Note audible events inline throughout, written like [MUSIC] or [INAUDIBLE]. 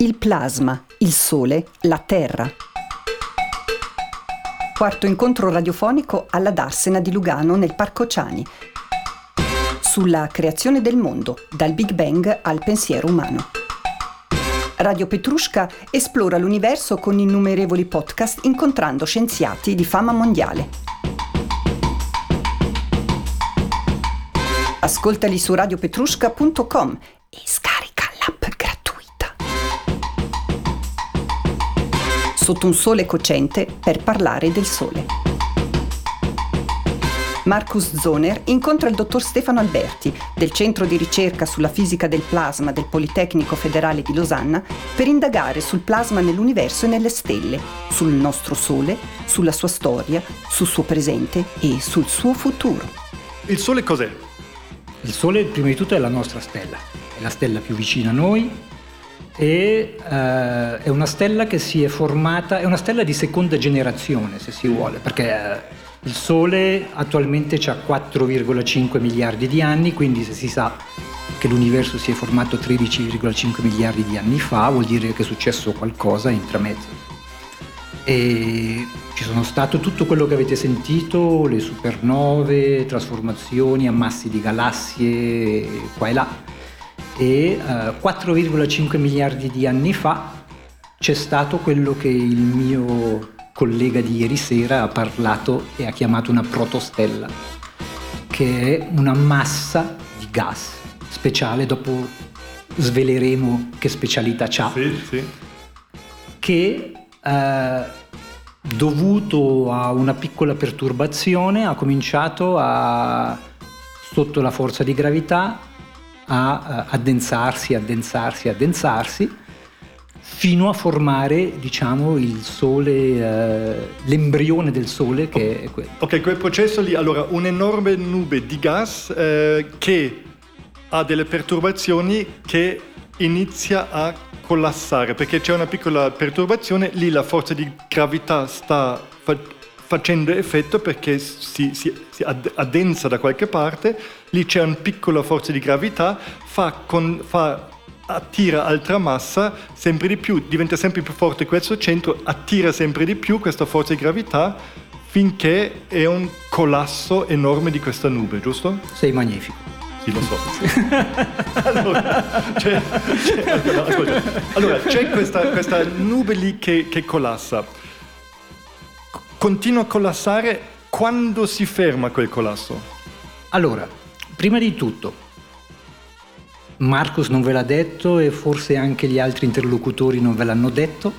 Il plasma, il Sole, la Terra. Quarto incontro radiofonico alla Darsena di Lugano nel Parco Ciani. Sulla creazione del mondo, dal Big Bang al pensiero umano. Radio Petrushka esplora l'universo con innumerevoli podcast incontrando scienziati di fama mondiale. Ascoltali su radiopetrushka.com e scarica Sotto un sole cocente per parlare del sole. Marcus Zoner incontra il dottor Stefano Alberti del Centro di ricerca sulla fisica del plasma del Politecnico Federale di Losanna per indagare sul plasma nell'universo e nelle stelle, sul nostro Sole, sulla sua storia, sul suo presente e sul suo futuro. Il Sole cos'è? Il Sole prima di tutto è la nostra stella, è la stella più vicina a noi e uh, è una stella che si è formata, è una stella di seconda generazione se si vuole, perché uh, il Sole attualmente ha 4,5 miliardi di anni, quindi se si sa che l'universo si è formato 13,5 miliardi di anni fa, vuol dire che è successo qualcosa intramezzo e ci sono stato tutto quello che avete sentito, le supernove, trasformazioni, ammassi di galassie qua e là. E eh, 4,5 miliardi di anni fa c'è stato quello che il mio collega di ieri sera ha parlato e ha chiamato una protostella, che è una massa di gas speciale, dopo sveleremo che specialità c'ha, sì, sì. che eh, dovuto a una piccola perturbazione ha cominciato a, sotto la forza di gravità a uh, addensarsi, addensarsi, addensarsi fino a formare diciamo il sole, uh, l'embrione del sole che è quello. Ok, quel processo lì, allora un'enorme nube di gas eh, che ha delle perturbazioni che inizia a collassare perché c'è una piccola perturbazione, lì la forza di gravità sta fa- facendo effetto perché si, si, si, addensa da qualche parte, lì c'è una piccola forza di gravità, fa, con, fa attira altra massa sempre di più, diventa sempre più forte questo centro, attira sempre di più questa forza di gravità finché è un collasso enorme di questa nube, giusto? Sei magnifico. Sì, lo so. [LAUGHS] allora, c'è, c'è, allora, allora, c'è questa, questa, nube lì che, che collassa. Continua a collassare quando si ferma quel collasso? Allora, prima di tutto, Marcus non ve l'ha detto e forse anche gli altri interlocutori non ve l'hanno detto,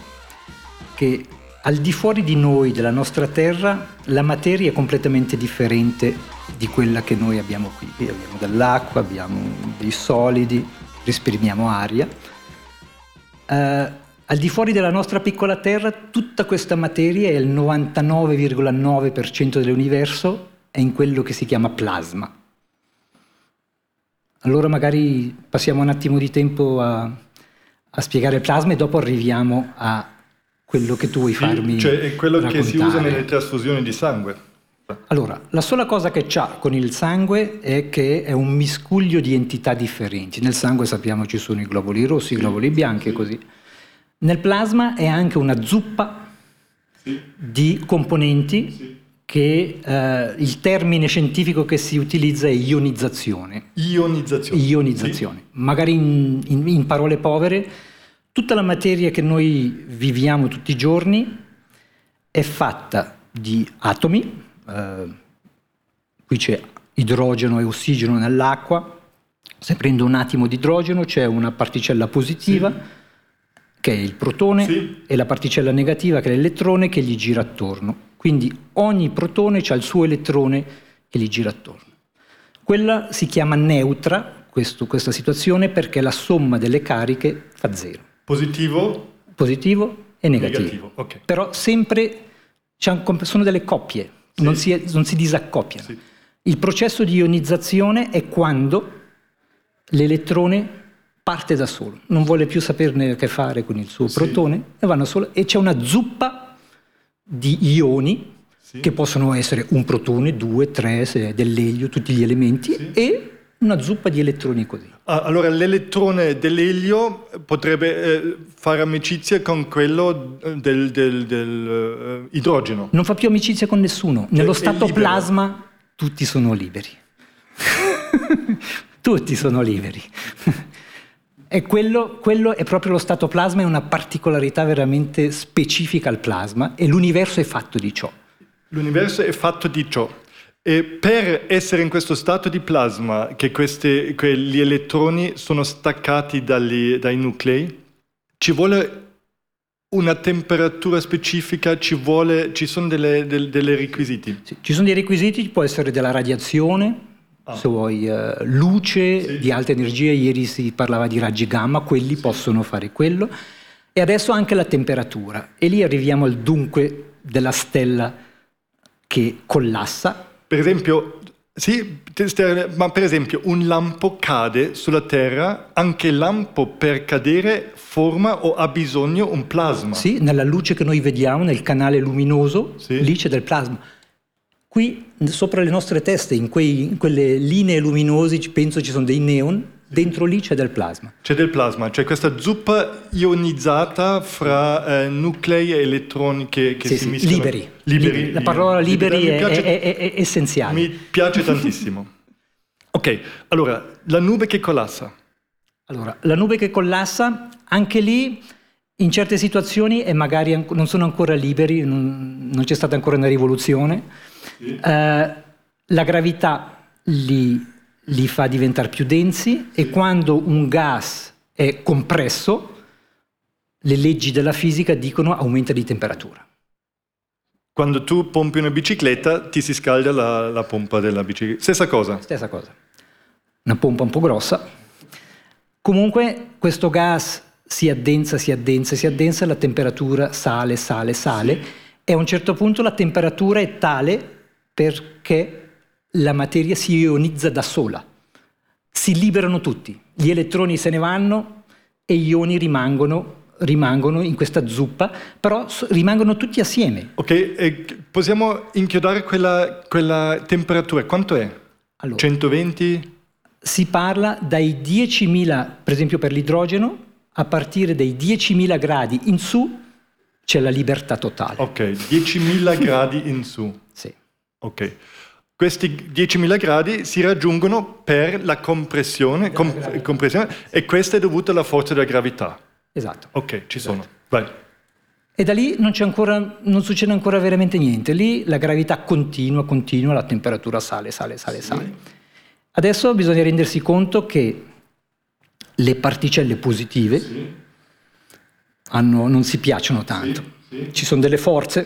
che al di fuori di noi, della nostra Terra, la materia è completamente differente di quella che noi abbiamo qui. qui abbiamo dell'acqua, abbiamo dei solidi, respiriamo aria. Uh, al di fuori della nostra piccola Terra, tutta questa materia, il 99,9% dell'universo, è in quello che si chiama plasma. Allora magari passiamo un attimo di tempo a, a spiegare il plasma e dopo arriviamo a quello che tu vuoi sì, farmi. Cioè è quello raccontare. che si usa nelle trasfusioni di sangue. Allora, la sola cosa che c'ha con il sangue è che è un miscuglio di entità differenti. Nel sangue sappiamo ci sono i globuli rossi, i globuli bianchi e così. Nel plasma è anche una zuppa sì. di componenti sì. che eh, il termine scientifico che si utilizza è ionizzazione. Ionizzazione. Ionizzazione. Sì. Magari in, in, in parole povere, tutta la materia che noi viviamo tutti i giorni è fatta di atomi, eh, qui c'è idrogeno e ossigeno nell'acqua, se prendo un attimo di idrogeno c'è una particella positiva. Che è il protone sì. e la particella negativa che è l'elettrone che gli gira attorno. Quindi ogni protone ha il suo elettrone che gli gira attorno. Quella si chiama neutra, questo, questa situazione, perché la somma delle cariche fa zero. Positivo? Positivo e negativo. negativo okay. Però sempre sono delle coppie sì. non, si, non, si, disaccoppiano. Sì. Il processo di ionizzazione è quando l'elettrone parte da solo, non vuole più saperne che fare con il suo sì. protone e, solo, e c'è una zuppa di ioni che possono essere un protone, due, tre, dell'elio, tutti gli elementi e Una zuppa di elettroni così. Ah, allora l'elettrone dell'elio potrebbe eh, fare amicizia con quello del, del- del, eh, idrogeno. Non fa più amicizia con nessuno. Nello è stato plasma tutti sono liberi. [LAUGHS] tutti sono liberi. E quello, quello è proprio lo stato plasma, è una particolarità veramente specifica al plasma e l'universo è fatto di ciò. L'universo è fatto di ciò. E per essere in questo stato di plasma, che questi, que- gli elettroni sono staccati dagli- dai nuclei, ci vuole una temperatura specifica, ci, vuole, ci sono delle requisiti. Sì, Ci sono dei requisiti, può essere della radiazione, se vuoi eh, luce di alta energia, ieri si parlava di raggi gamma, quelli possono fare quello, e adesso anche la temperatura. E lì arriviamo al dunque della stella che collassa. Per esempio, sì, ma per esempio un lampo cade sulla Terra, anche il lampo per cadere forma o ha bisogno un plasma. Sì, nella luce che noi vediamo, nel canale luminoso, Sì. lì c'è del plasma. Qui, sopra le nostre teste, in, quei- in quelle linee luminose, penso ci sono dei neon, dentro lì c'è del plasma. C'è del plasma, c'è questa zuppa ionizzata fra eh, nuclei e elettroni che, che Sì, si sì, mischiano. liberi. Liberi, La parola liberi Mi è, piace- è- è- è essenziale. Mi piace tantissimo. [LAUGHS] Ok, allora, la nube che collassa. Allora, la nube che collassa, anche lì, in certe situazioni, e magari non sono ancora liberi, non, non c'è stata ancora una rivoluzione, eh, la gravità li, li fa diventare più densi e quando un gas è compresso, le leggi della fisica dicono aumenta di temperatura. Quando tu pompi una bicicletta, ti si scalda la, la pompa della bicicletta. Stessa cosa. Stessa cosa. Una pompa un po' grossa. Comunque questo gas si addensa, si addensa, si addensa, la temperatura sale, sale, sale e a un certo punto la temperatura è tale perché la materia si ionizza da sola. Si liberano tutti. Gli elettroni se ne vanno e gli ioni rimangono, rimangono in questa zuppa, però rimangono tutti assieme. Ok, possiamo inchiodare quella, quella temperatura. Quanto è? Allora, 120? si parla dai 10.000, per esempio per l'idrogeno, a partire dai 10.000 gradi in su c'è la libertà totale. Ok, 10.000 gradi in su. Sì. Ok. Questi 10.000 gradi si raggiungono per la compressione, com- compressione e questa è dovuta alla forza della gravità. Esatto. Ok, ci sono. Vai. E da lì non, c'è ancora, non succede ancora veramente niente. Lì la gravità continua, continua, la temperatura sale, sale, sale, sale. Adesso bisogna rendersi conto che le particelle positive hanno- non si piacciono tanto. Ci sono delle forze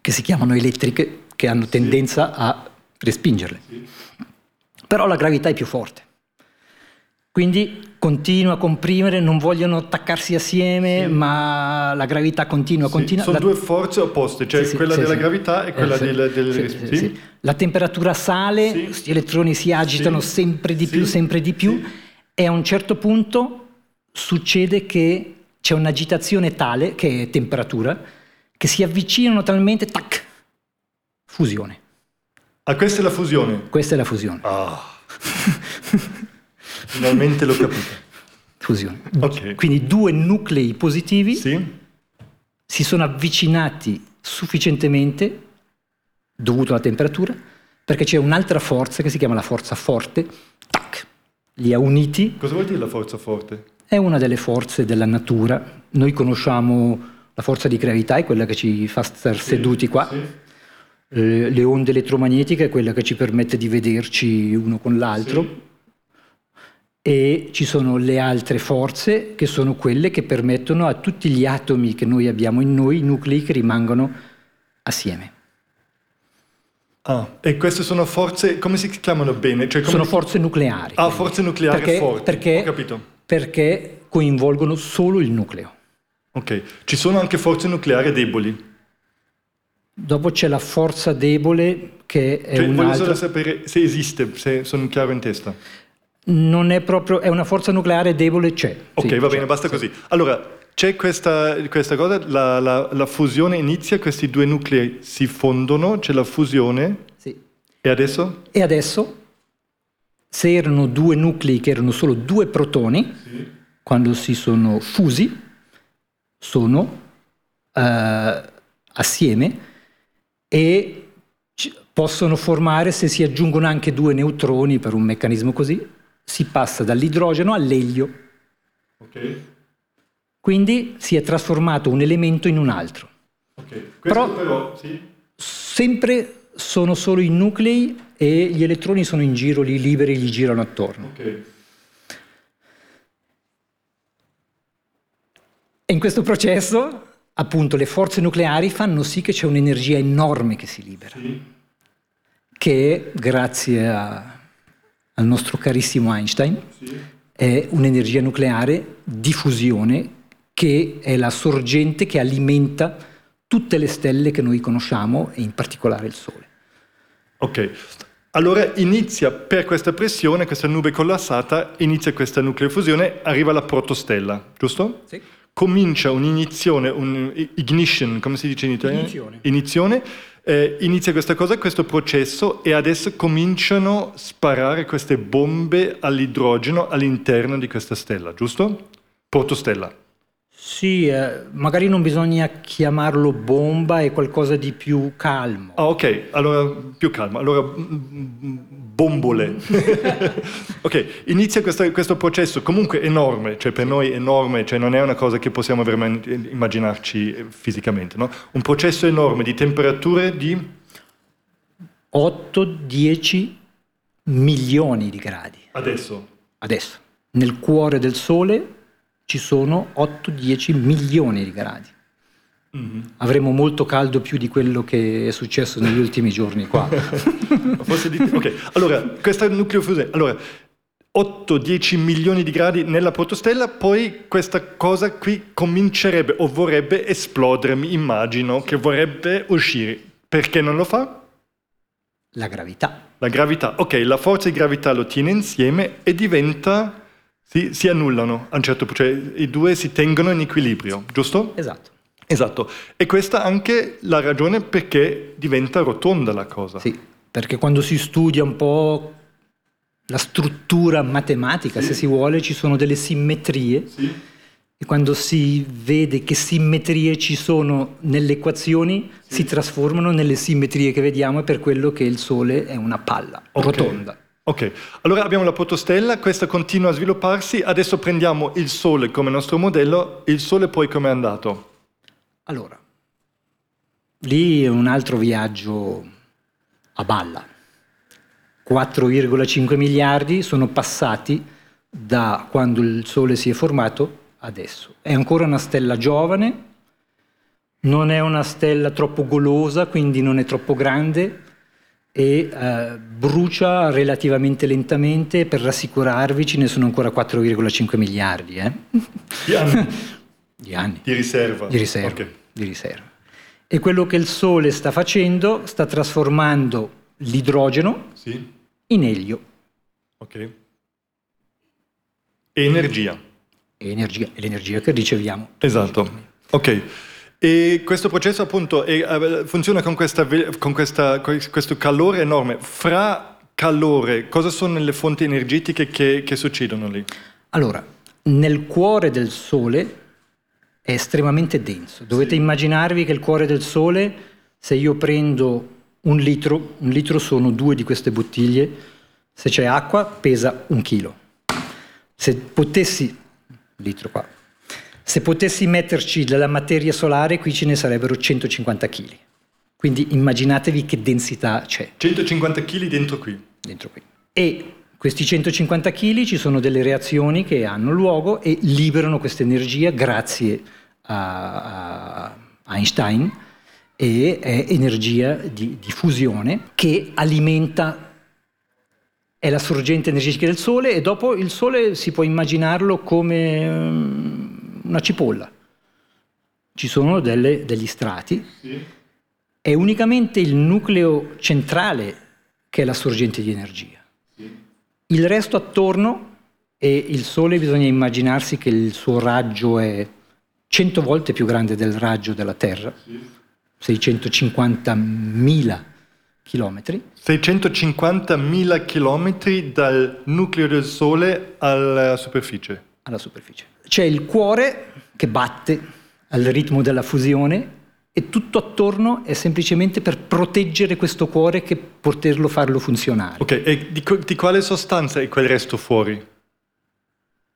che si chiamano elettriche che hanno tendenza a respingerle. Però la gravità è più forte. Quindi continua a comprimere, non vogliono attaccarsi assieme, ma la gravità continua, continua. Sono La- due forze opposte, cioè sì, sì, quella sì, della sì. gravità e quella Eh, sì, del... del- sì, sì? sì, sì. La temperatura sale, Sì. questi elettroni si agitano Sì. sempre di più, Sì. sempre di più, Sì. e a un certo punto succede che c'è un'agitazione tale, che è temperatura, che si avvicinano talmente, tac, fusione. Ah, questa è la fusione. Questa è la fusione. Ah. Finalmente l'ho capito. fusione. Ok. Quindi due nuclei positivi Sì? si sono avvicinati sufficientemente, dovuto alla temperatura, perché c'è un'altra forza che si chiama la forza forte, tac, li ha uniti, Cosa vuol dire la forza forte? è una delle forze della natura. Noi conosciamo la forza di gravità, è quella che ci fa stare seduti qua. Eh, Le onde elettromagnetiche è quella che ci permette di vederci uno con l'altro. E ci sono le altre forze che sono quelle che permettono a tutti gli atomi che noi abbiamo in noi, i nuclei che rimangono assieme. Ah, e queste sono forze, come si chiamano bene? Cioè, Sono si- forze nucleari. Ah, forze nucleari perché, forti. Perché, perché coinvolgono solo il nucleo. Ok, ci sono anche forze nucleari deboli. Dopo c'è la forza debole che è Cioè, voglio un'altra. solo sapere se esiste, se sono chiaro in testa. Non è proprio, è una forza nucleare debole, c'è. Ok, Sì, va c'è. bene, basta così. Allora, c'è questa, questa cosa, la, la- la fusione inizia, questi due nuclei si fondono, c'è la fusione, Sì. e adesso? E adesso se erano due nuclei che erano solo due protoni, sì. quando si sono fusi, sono eh, assieme e possono formare, se si aggiungono anche due neutroni per un meccanismo così, si passa dall'idrogeno all'elio. Okay. Quindi si è trasformato un elemento in un altro. Okay. Però, però sì. sempre sono solo i nuclei e gli elettroni sono in giro, li liberi, gli girano attorno. Okay. E in questo processo, appunto, le forze nucleari fanno sì che c'è un'energia enorme che si libera, sì. che grazie a, al nostro carissimo Einstein sì. è un'energia nucleare di fusione che è la sorgente che alimenta tutte le stelle che noi conosciamo e in particolare il Sole. Ok, allora inizia per questa pressione, questa nube collassata, inizia questa nucleofusione, arriva la protostella, giusto? Sì. Comincia un'iniezione, un'ignition, come si dice in italiano? Inizione. Inizione eh, inizia questa cosa, questo processo e adesso cominciano a sparare queste bombe all'idrogeno all'interno di questa stella, giusto? Protostella. Sì, eh, magari non bisogna chiamarlo bomba, è qualcosa di più calmo. Ah, ok, allora più calmo. Allora, bombole. [LAUGHS] ok, inizia questo, questo, processo comunque enorme, cioè per noi enorme, cioè non è una cosa che possiamo veramente immaginarci fisicamente, no? Un processo enorme di temperature di... 8-10 milioni di gradi. Adesso? Adesso. Nel cuore del Sole ci sono 8-10 milioni di gradi. Mm-hmm. Avremo molto caldo più di quello che è successo negli [LAUGHS] ultimi giorni qua. [LAUGHS] Forse di... Ok, allora, questa nucleofusione, allora, 8-10 milioni di gradi nella protostella, poi questa cosa qui comincerebbe o vorrebbe esplodere, mi immagino, che vorrebbe uscire. Perché non lo fa? La gravità. La gravità, ok, la forza di gravità lo tiene insieme e diventa si, si annullano a un certo punto, cioè i due si tengono in equilibrio, giusto? Esatto. Esatto, e questa è anche la ragione perché diventa rotonda la cosa. Sì, perché quando si studia un po' la struttura matematica, sì. se si vuole, ci sono delle simmetrie. Sì. E quando si vede che simmetrie ci sono nelle equazioni, sì. si trasformano nelle simmetrie che vediamo e per quello che il Sole è una palla okay. rotonda. Ok, allora abbiamo la protostella, questa continua a svilupparsi, adesso prendiamo il Sole come nostro modello, il Sole poi come è andato? Allora, lì è un altro viaggio a balla. 4,5 miliardi sono passati da quando il Sole si è formato adesso. È ancora una stella giovane, non è una stella troppo golosa, quindi non è troppo grande, e eh, brucia relativamente lentamente, per rassicurarvi ce ne sono ancora 4,5 miliardi. Eh? Di anni? [LAUGHS] di anni. Di riserva? Di riserva, okay. di riserva. E quello che il Sole sta facendo, sta trasformando l'idrogeno sì. in elio. Ok. E energia. E energia, è l'energia che riceviamo. Esatto. Ok. E questo processo appunto è, eh, funziona con, questa, con questa, questo calore enorme. Fra calore, cosa sono le fonti energetiche che, che succedono lì? Allora, nel cuore del Sole è estremamente denso. Dovete sì. immaginarvi che il cuore del Sole, se io prendo un litro, un litro sono due di queste bottiglie, se c'è acqua pesa un chilo. Se potessi, litro qua, se potessi metterci della materia solare, qui ce ne sarebbero 150 kg. Quindi immaginatevi che densità c'è. 150 kg dentro qui. Dentro qui. E questi 150 kg ci sono delle reazioni che hanno luogo e liberano questa energia grazie a, Einstein e è energia di, di fusione che alimenta è la sorgente energetica del Sole e dopo il Sole si può immaginarlo come una cipolla. Ci sono delle, degli strati. Sì. È unicamente il nucleo centrale che è la sorgente di energia. Sì. Il resto attorno, e il Sole bisogna immaginarsi che il suo raggio è 100 volte più grande del raggio della Terra, sì. 650.000 chilometri. 650.000 chilometri dal nucleo del Sole alla superficie. Alla superficie. C'è il cuore che batte al ritmo della fusione e tutto attorno è semplicemente per proteggere questo cuore che poterlo farlo funzionare. Ok, e di, di quale sostanza è quel resto fuori?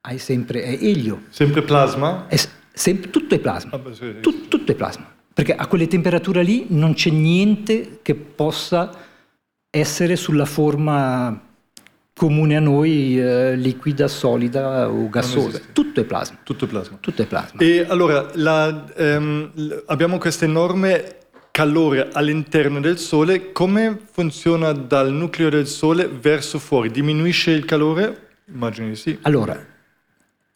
Hai sempre è elio. Sempre plasma? È sem- tutto è plasma. Ah, beh, sì, sì. Tut- tutto è plasma. Perché a quelle temperature lì non c'è niente che possa essere sulla forma comune a noi, eh, liquida, solida o gassosa. Tutto è plasma. Tutto è plasma. Tutto è plasma. E allora la, ehm, abbiamo questo enorme calore all'interno del Sole. Come funziona dal nucleo del Sole verso fuori? Diminuisce il calore? Immagino di sì. Allora,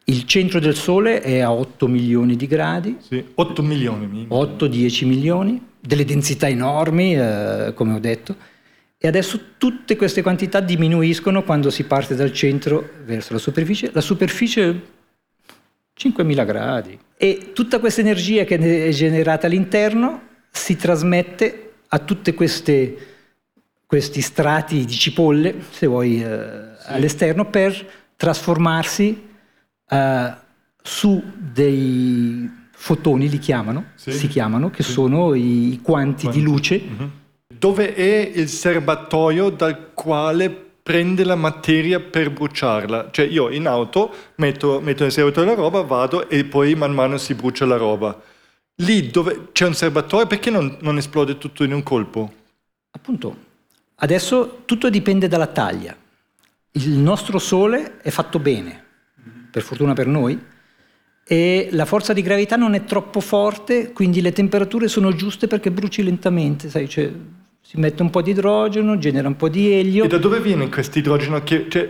il centro del Sole è a 8 milioni di gradi. Sì, 8 milioni. 8-10 milioni, delle densità enormi, eh, come ho detto e adesso tutte queste quantità diminuiscono quando si parte dal centro verso la superficie. La superficie 5.000 gradi. E tutta questa energia che è generata all'interno si trasmette a tutti questi strati di cipolle, se vuoi, eh, sì. all'esterno, per trasformarsi eh, su dei fotoni, li chiamano, sì. si chiamano, che sì. sono i quanti, quanti. di luce. Mm-hmm dove è il serbatoio dal quale prende la materia per bruciarla. Cioè io in auto metto, metto nel serbatoio la roba, vado e poi man mano si brucia la roba. Lì dove c'è un serbatoio, perché non, non esplode tutto in un colpo? Appunto, adesso tutto dipende dalla taglia. Il nostro Sole è fatto bene, per fortuna per noi, e la forza di gravità non è troppo forte, quindi le temperature sono giuste perché bruci lentamente, sai, cioè, si mette un po' di idrogeno, genera un po' di elio. E da dove viene questo idrogeno? Che, cioè,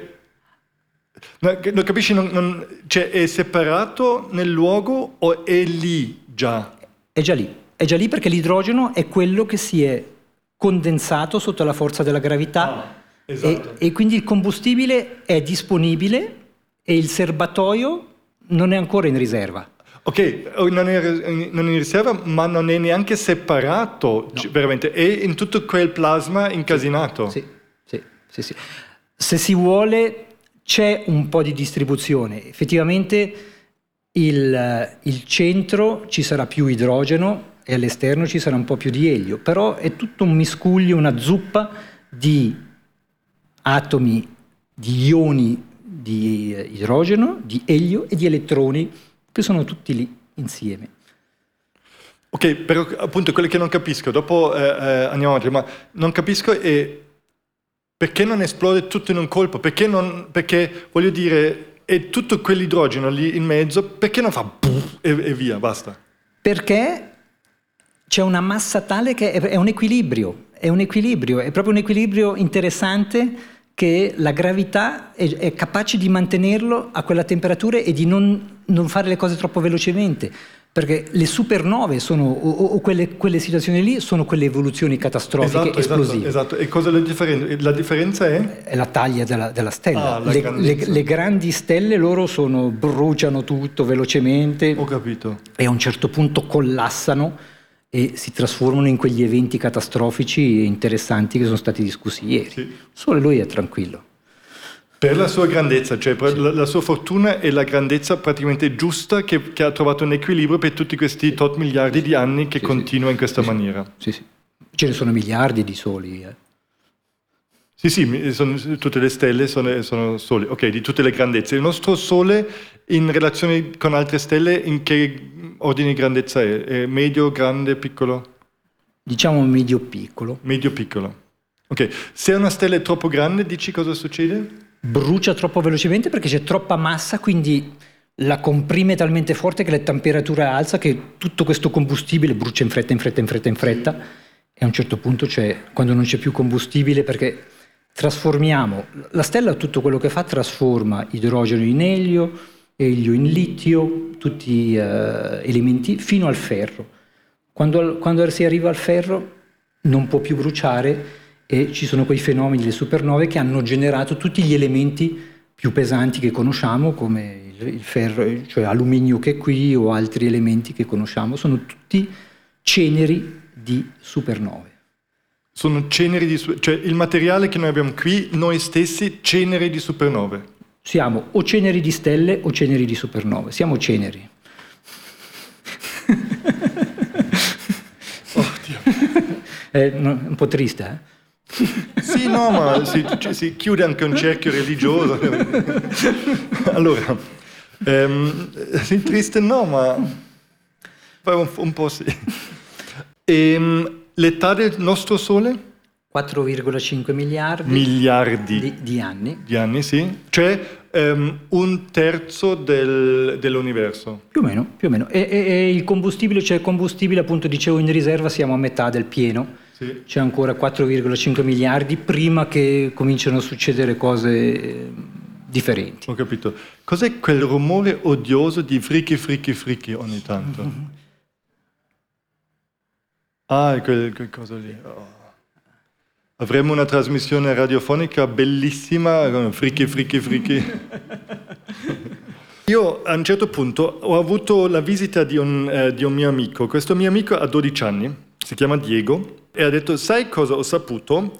non capisci, non, non, cioè, è separato nel luogo o è lì già? È già lì, è già lì perché l'idrogeno è quello che si è condensato sotto la forza della gravità ah, esatto. e, e quindi il combustibile è disponibile e il serbatoio non è ancora in riserva. Ok, oh, non è, non è, in riserva, ma non è neanche separato, no. veramente, è in tutto quel plasma incasinato. Sì, sì, sì, sì, Se si vuole c'è un po' di distribuzione, effettivamente il, il centro ci sarà più idrogeno e all'esterno ci sarà un po' più di elio, però è tutto un miscuglio, una zuppa di atomi, di ioni di idrogeno, di elio e di elettroni che sono tutti lì insieme. Ok, però appunto quello che non capisco, dopo eh, eh, andiamo avanti, ma non capisco è perché non esplode tutto in un colpo, perché, non, perché voglio dire, è tutto quell'idrogeno lì in mezzo, perché non fa puff, e, e, via, basta? Perché c'è una massa tale che è un equilibrio, è un equilibrio, è proprio un equilibrio interessante che la gravità è, è, capace di mantenerlo a quella temperatura e di non, non, fare le cose troppo velocemente. Perché le supernove sono, o, o quelle, quelle, situazioni lì sono quelle evoluzioni catastrofiche esatto, esatto esplosive. Esatto, esatto. E cosa è la differenza? La differenza è? È la taglia della, della stella. Ah, le, le, le, grandi stelle loro sono, bruciano tutto velocemente. Ho capito. E a un certo punto collassano e si trasformano in quegli eventi catastrofici interessanti che sono stati discussi ieri. Sì. Solo lui è tranquillo. Per la sua grandezza, cioè sì. la, la, sua fortuna e la grandezza praticamente giusta che, che, ha trovato un equilibrio per tutti questi tot miliardi di anni che sì, continua in questa maniera. Sì, sì. Ce ne sono miliardi di soli. Eh. Sì, sì, sono, tutte le stelle sono, sono sole, ok, di tutte le grandezze. Il nostro Sole in relazione con altre stelle in che ordine di grandezza è? è medio, grande, piccolo? Diciamo medio-piccolo. Medio-piccolo. Ok, se una stella è troppo grande, dici cosa succede? Brucia troppo velocemente perché c'è troppa massa, quindi la comprime talmente forte che la temperatura alza che tutto questo combustibile brucia in fretta, in fretta, in fretta, in fretta. E a un certo punto c'è, quando non c'è più combustibile, perché trasformiamo, la stella tutto quello che fa trasforma idrogeno in elio, elio in litio, tutti eh, elementi, fino al ferro. Quando, quando, si arriva al ferro non può più bruciare e ci sono quei fenomeni, le supernove, che hanno generato tutti gli elementi più pesanti che conosciamo, come il, il ferro, cioè alluminio che è qui o altri elementi che conosciamo, sono tutti ceneri di supernove. Sono ceneri di... cioè il materiale che noi abbiamo qui, noi stessi, ceneri di supernove. Siamo o ceneri di stelle o ceneri di supernove. Siamo ceneri. È [LAUGHS] un po' triste, eh? Sì, no, ma si, si, chiude anche un cerchio religioso. [LAUGHS] allora, ehm, sì, triste no, ma un, un po' sì. Ehm, l'età del nostro Sole? 4,5 miliardi, miliardi di, di, anni. Di anni, sì. Cioè um, un terzo del, dell'universo. Più o meno, più o meno. E, e, e, il combustibile, cioè il combustibile, appunto dicevo in riserva, siamo a metà del pieno. Sì. C'è ancora 4,5 miliardi prima che cominciano a succedere cose differenti. Ho capito. Cos'è quel rumore odioso di fricchi, fricchi, fricchi ogni tanto? Ah, quel, quel cosa lì. Oh. Avremo una trasmissione radiofonica bellissima, fricchi, fricchi, fricchi. [LAUGHS] Io a un certo punto ho avuto la visita di un, eh, di un, mio amico. Questo mio amico ha 12 anni, si chiama Diego, e ha detto, sai cosa ho saputo?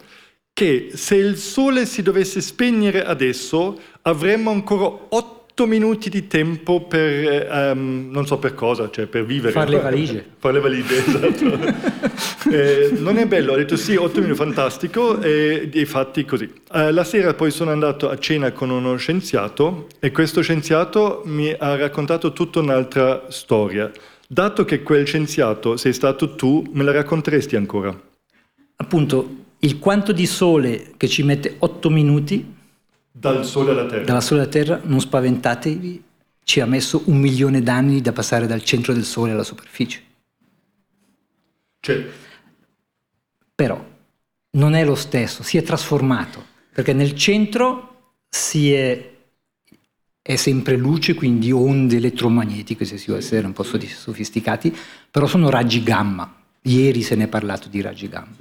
Che se il sole si dovesse spegnere adesso, avremmo ancora 8 8 minuti di tempo per, um, non so per cosa, cioè per vivere. Fare le valigie. Fare le valigie, [LAUGHS] esatto. eh, non è bello, ho detto sì, 8 minuti, fantastico, e infatti così. Uh, la sera poi sono andato a cena con uno scienziato e questo scienziato mi ha raccontato tutta un'altra storia. Dato che quel scienziato sei stato tu, me la racconteresti ancora? Appunto, il quanto di sole che ci mette 8 minuti dal Sole alla Terra. Dalla Sole alla Terra, non spaventatevi, ci ha messo un milione d'anni da passare dal centro del Sole alla superficie. Cioè. Però non è lo stesso, si è trasformato, perché nel centro si è, è sempre luce, quindi onde elettromagnetiche, se si vuole essere un po' sofisticati, però sono raggi gamma. Ieri se ne è parlato di raggi gamma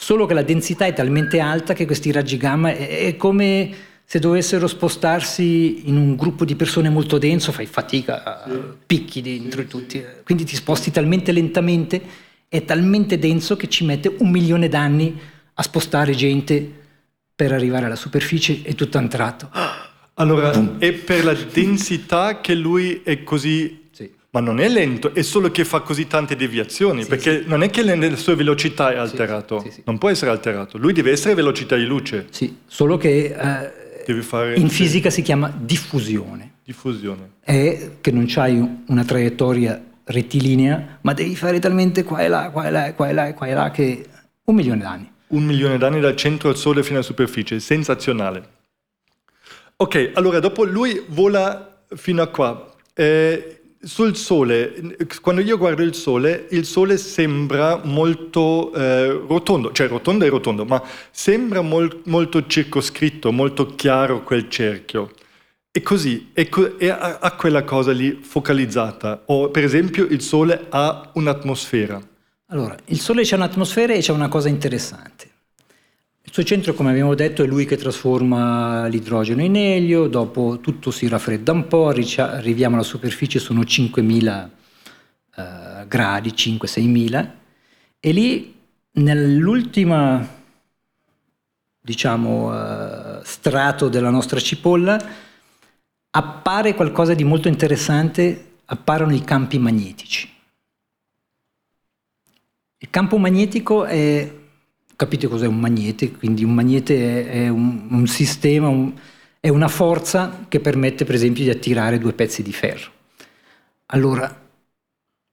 solo che la densità è talmente alta che questi raggi gamma è, è come se dovessero spostarsi in un gruppo di persone molto denso, fai fatica, sì. picchi dentro sì, tutti, quindi ti sposti talmente lentamente, è talmente denso che ci mette un milione d'anni a spostare gente per arrivare alla superficie e tutto a un tratto. Allora, è per la densità che lui è così ma non è lento, è solo che fa così tante deviazioni, sì, perché sì. non è che la sua velocità è alterato, sì, non può essere alterato, lui deve essere velocità di luce. Sì, solo che eh, fare, in fisica si chiama diffusione. Diffusione. È che non c'hai una traiettoria rettilinea, ma devi fare talmente qua e là, qua e là, qua e là, qua e là, che un milione d'anni. Un milione d'anni dal centro al Sole fino alla superficie, sensazionale. Ok, allora dopo lui vola fino a qua. Eh, sul Sole, quando io guardo il Sole, il Sole sembra molto eh, rotondo, cioè rotondo è rotondo, ma sembra mol, molto circoscritto, molto chiaro quel cerchio. E così, è, è, ha quella cosa lì focalizzata. O per esempio il Sole ha un'atmosfera. Allora, il Sole c'è un'atmosfera e c'è una cosa interessante. Suo centro, come abbiamo detto, è lui che trasforma l'idrogeno in elio, dopo tutto si raffredda un po', arriviamo alla superficie, sono 5.000 eh, gradi, 5-6.000, e lì nell'ultima diciamo, eh, strato della nostra cipolla appare qualcosa di molto interessante, apparono i campi magnetici. Il campo magnetico è capite cos'è un magnete? Quindi un magnete è, è un, un, sistema, un, è una forza che permette per esempio di attirare due pezzi di ferro. Allora,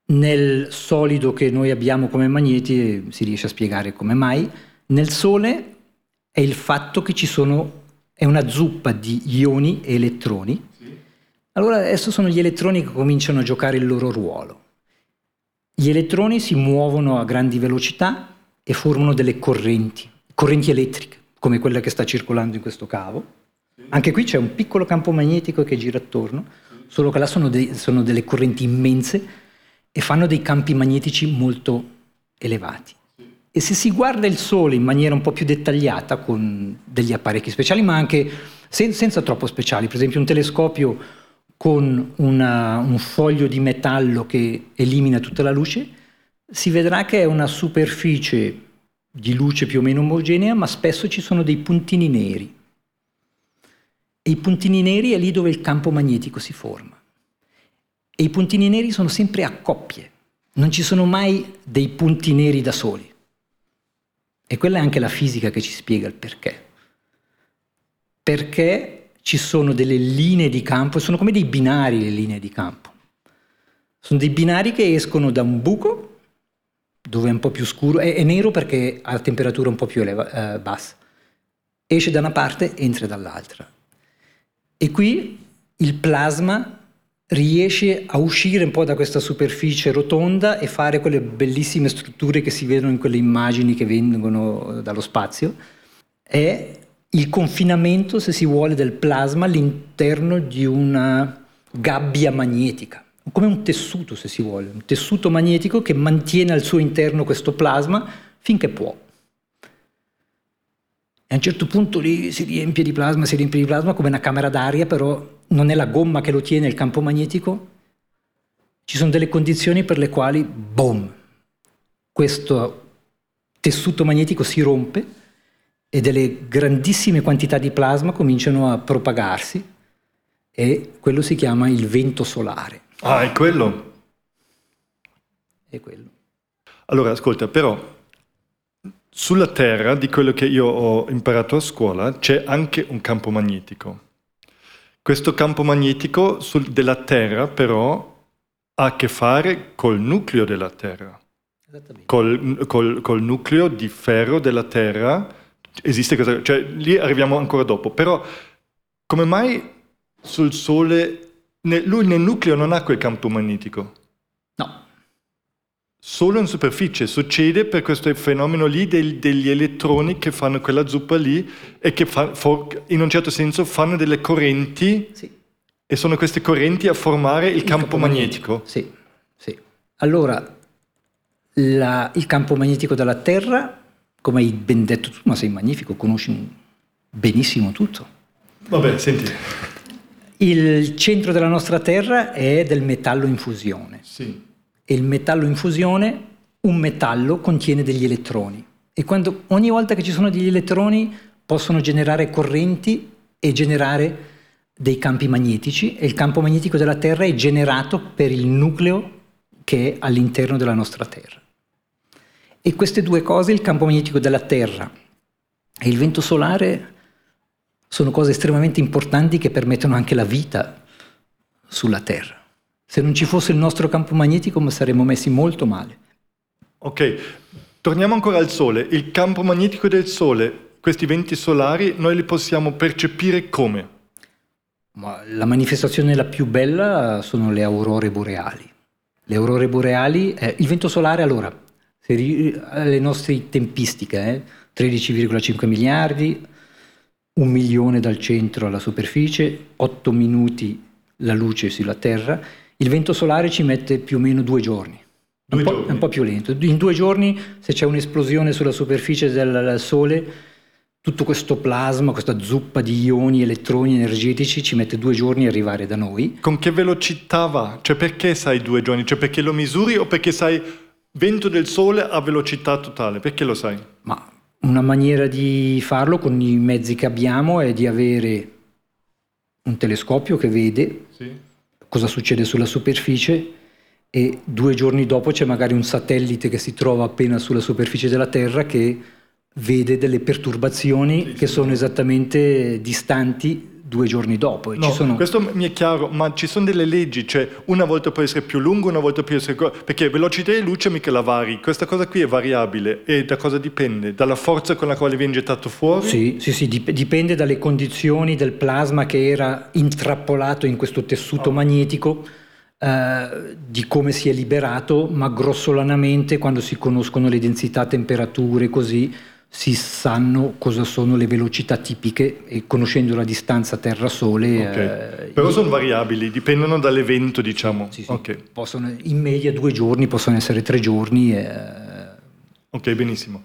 nel solido che noi abbiamo come magneti, si riesce a spiegare come mai, nel Sole è il fatto che ci sono, è una zuppa di ioni e elettroni. Allora adesso sono gli elettroni che cominciano a giocare il loro ruolo. Gli elettroni si muovono a grandi velocità e formano delle correnti, correnti elettriche, come quella che sta circolando in questo cavo. Anche qui c'è un piccolo campo magnetico che gira attorno, solo che là sono, de- sono delle correnti immense e fanno dei campi magnetici molto elevati. E se si guarda il Sole in maniera un po' più dettagliata, con degli apparecchi speciali, ma anche sen- senza troppo speciali, per esempio un telescopio con una, un foglio di metallo che elimina tutta la luce, si vedrà che è una superficie di luce più o meno omogenea, ma spesso ci sono dei puntini neri. E i puntini neri è lì dove il campo magnetico si forma. E i puntini neri sono sempre a coppie, non ci sono mai dei punti neri da soli. E quella è anche la fisica che ci spiega il perché. Perché ci sono delle linee di campo, sono come dei binari le linee di campo. Sono dei binari che escono da un buco dove è un po' più scuro, è, è nero perché ha temperatura un po' più eleva, eh, bassa. Esce da una parte, entra dall'altra. E qui il plasma riesce a uscire un po' da questa superficie rotonda e fare quelle bellissime strutture che si vedono in quelle immagini che vengono dallo spazio. È il confinamento, se si vuole, del plasma all'interno di una gabbia magnetica come un tessuto se si vuole, un tessuto magnetico che mantiene al suo interno questo plasma finché può. E a un certo punto lì si riempie di plasma, si riempie di plasma come una camera d'aria, però non è la gomma che lo tiene il campo magnetico. Ci sono delle condizioni per le quali, boom, questo tessuto magnetico si rompe e delle grandissime quantità di plasma cominciano a propagarsi e quello si chiama il vento solare. Ah, è quello? È quello. Allora, ascolta, però sulla Terra, di quello che io ho imparato a scuola, c'è anche un campo magnetico. Questo campo magnetico sul, della Terra, però, ha a che fare col nucleo della Terra. Col, col, col nucleo di ferro della Terra. Esiste cosa... Cioè, lì arriviamo ancora dopo. Però, come mai sul Sole lui nel nucleo non ha quel campo magnetico. No. Solo in superficie. Succede per questo fenomeno lì del, degli elettroni che fanno quella zuppa lì e che fa, for, in un certo senso fanno delle correnti sì. e sono queste correnti a formare il, il campo, campo magnetico. magnetico. Sì, sì. Allora, la, il campo magnetico della Terra, come hai ben detto tu, ma sei magnifico, conosci benissimo tutto. Vabbè, senti. Il centro della nostra Terra è del metallo in fusione. Sì. E il metallo in fusione, un metallo contiene degli elettroni. E quando, ogni volta che ci sono degli elettroni possono generare correnti e generare dei campi magnetici e il campo magnetico della Terra è generato per il nucleo che è all'interno della nostra Terra. E queste due cose, il campo magnetico della Terra e il vento solare, sono cose estremamente importanti che permettono anche la vita sulla Terra. Se non ci fosse il nostro campo magnetico saremmo messi molto male. Ok, torniamo ancora al Sole. Il campo magnetico del Sole, questi venti solari, noi li possiamo percepire come? Ma la manifestazione la più bella sono le aurore boreali. Le aurore boreali, eh, il vento solare allora, se, le nostre tempistiche, eh, 13,5 miliardi, un milione dal centro alla superficie, 8 minuti la luce sulla Terra, il vento solare ci mette più o meno due giorni. Due un, giorni. Po', un po' più lento. In due giorni, se c'è un'esplosione sulla superficie del Sole, tutto questo plasma, questa zuppa di ioni, elettroni energetici ci mette due giorni a arrivare da noi. Con che velocità va? Cioè perché sai due giorni? Cioè perché lo misuri o perché sai vento del Sole a velocità totale? Perché lo sai? Ma una maniera di farlo con i mezzi che abbiamo è di avere un telescopio che vede sì. cosa succede sulla superficie e due giorni dopo c'è magari un satellite che si trova appena sulla superficie della Terra che vede delle perturbazioni sì, che sì. sono esattamente distanti due giorni dopo. No, sono... Questo mi è chiaro, ma ci sono delle leggi, cioè una volta può essere più lungo, una volta può essere... perché velocità di luce mica la vari, questa cosa qui è variabile e da cosa dipende? Dalla forza con la quale viene gettato fuori? Sì, sì, sì dipende dalle condizioni del plasma che era intrappolato in questo tessuto oh. magnetico. Uh, di come si è liberato, ma grossolanamente quando si conoscono le densità, temperature, così si sanno cosa sono le velocità tipiche e conoscendo la distanza Terra-Sole... Okay. Eh, Però sono variabili, dipendono dall'evento diciamo. Sì, sì, okay. possono, in media due giorni, possono essere tre giorni. Eh... Ok, benissimo.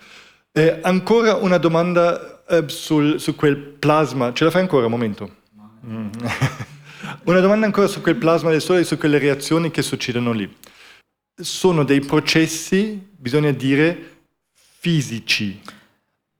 Eh, ancora una domanda eh, sul, su quel plasma, ce la fai ancora un momento? Mm. [LAUGHS] una domanda ancora su quel plasma del Sole e su quelle reazioni che succedono lì. Sono dei processi, bisogna dire, fisici.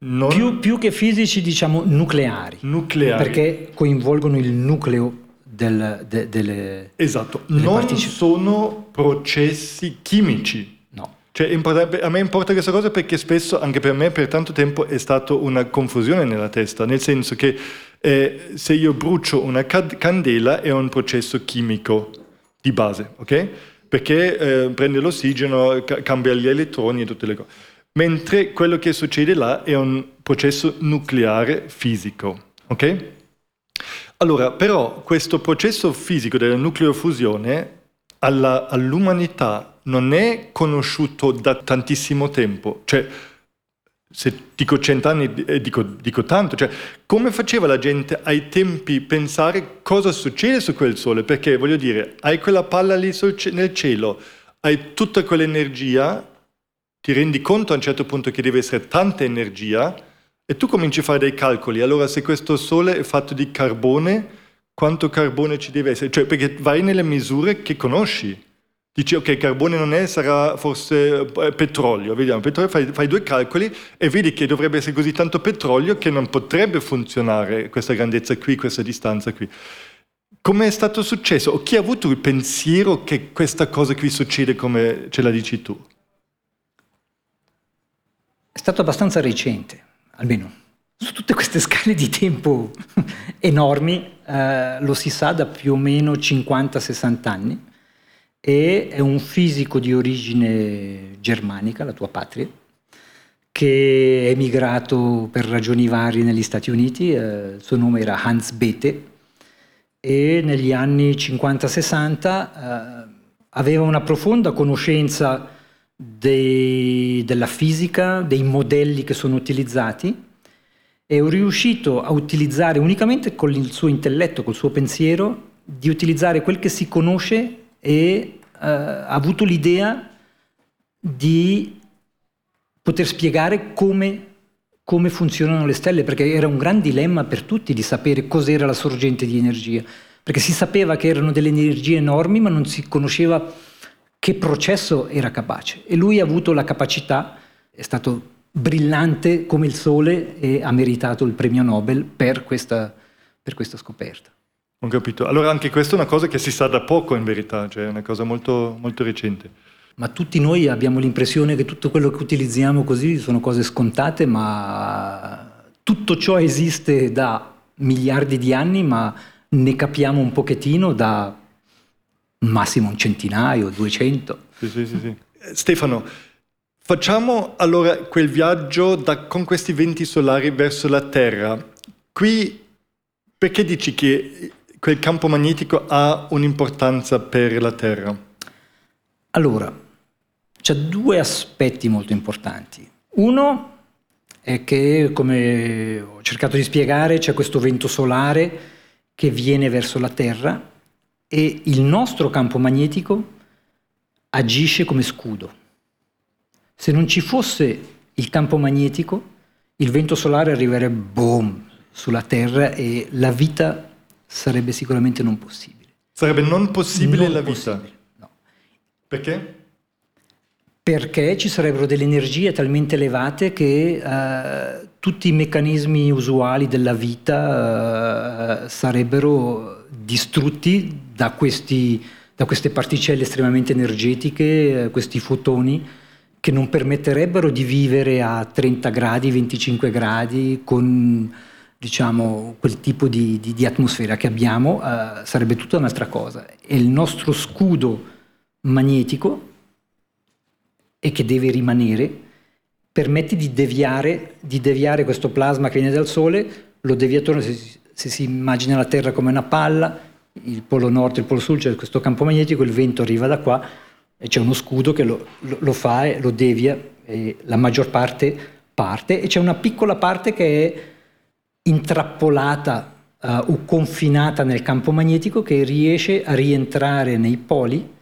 Non Più, più che fisici, diciamo nucleari. nucleari. Perché coinvolgono il nucleo del- de- delle... Esatto, delle non particelle. sono processi chimici. No. Cioè, a me importa questa cosa perché spesso, anche per me, per tanto tempo è stata una confusione nella testa, nel senso che eh, se io brucio una cad- candela è un processo chimico di base, ok? Perché eh, prende l'ossigeno, ca- cambia gli elettroni e tutte le cose. Mentre quello che succede là è un processo nucleare fisico, ok? Allora, però, questo processo fisico della nucleofusione alla- all'umanità non è conosciuto da tantissimo tempo. Cioè, se dico cent'anni, eh, dico, dico tanto. Cioè, come faceva la gente ai tempi pensare cosa succede su quel sole? Perché, voglio dire, hai quella palla lì sul nel cielo, hai tutta quell'energia, ti rendi conto a un certo punto che deve essere tanta energia e tu cominci a fare dei calcoli. Allora, se questo sole è fatto di carbone, quanto carbone ci deve essere? Cioè, perché vai nelle misure che conosci. Dici, ok, carbone non è, sarà forse eh, petrolio. Vediamo, petrolio, fai, fai due calcoli e vedi che dovrebbe essere così tanto petrolio che non potrebbe funzionare questa grandezza qui, questa distanza qui. Come è stato successo? O chi ha avuto il pensiero che questa cosa qui succede come ce la dici tu? È stato abbastanza recente, almeno. Su tutte queste [LAUGHS] scale di tempo [LAUGHS] enormi, eh, lo si sa da più o meno 50-60 anni e è un fisico di origine germanica, la tua patria, che è emigrato per ragioni varie negli Stati Uniti, eh, il suo nome era Hans Bethe e negli anni 50-60 eh, aveva una profonda conoscenza dei- della fisica, dei modelli che sono utilizzati e è riuscito a utilizzare unicamente con il suo intelletto, col suo pensiero, di utilizzare quel che si conosce e eh, ha avuto l'idea di poter spiegare come, come funzionano le stelle, perché era un gran dilemma per tutti di sapere cos'era la sorgente di energia, perché si sapeva che erano delle energie enormi, ma non si conosceva che processo era capace. E lui ha avuto la capacità, è stato brillante come il sole e ha meritato il premio Nobel per questa, per questa scoperta. Ho capito. Allora anche questa è una cosa che si sa da poco in verità, cioè è una cosa molto, molto recente. Ma tutti noi abbiamo l'impressione che tutto quello che utilizziamo così sono cose scontate, ma tutto ciò esiste da miliardi di anni, ma ne capiamo un pochettino da massimo un centinaio, duecento. Sì, sì, sì, sì. Stefano, facciamo allora quel viaggio da- con questi venti solari verso la Terra. Qui perché dici che quel campo magnetico ha un'importanza per la Terra? Allora, c'è due aspetti molto importanti. Uno è che, come ho cercato di spiegare, c'è questo vento solare che viene verso la Terra e il nostro campo magnetico agisce come scudo. Se non ci fosse il campo magnetico, il vento solare arriverebbe boom sulla Terra e la vita sarebbe sicuramente non possibile. Sarebbe non possibile Non la vita. possibile, no. Perché? perché ci sarebbero delle energie talmente elevate che eh, tutti i meccanismi usuali della vita eh, sarebbero distrutti da, questi, da queste particelle estremamente energetiche, eh, questi fotoni che non permetterebbero di vivere a 30 gradi, 25 gradi con diciamo, quel tipo di, di- di atmosfera che abbiamo, eh, sarebbe tutta un'altra cosa. E il nostro scudo magnetico e che deve rimanere, permette di deviare, di deviare questo plasma che viene dal Sole, lo devia attorno, se, se si immagina la Terra come una palla, il polo nord e il polo sud, c'è questo campo magnetico, il vento arriva da qua e c'è uno scudo che lo, lo- lo fa e lo devia e la maggior parte parte e c'è una piccola parte che è intrappolata eh, o confinata nel campo magnetico che riesce a rientrare nei poli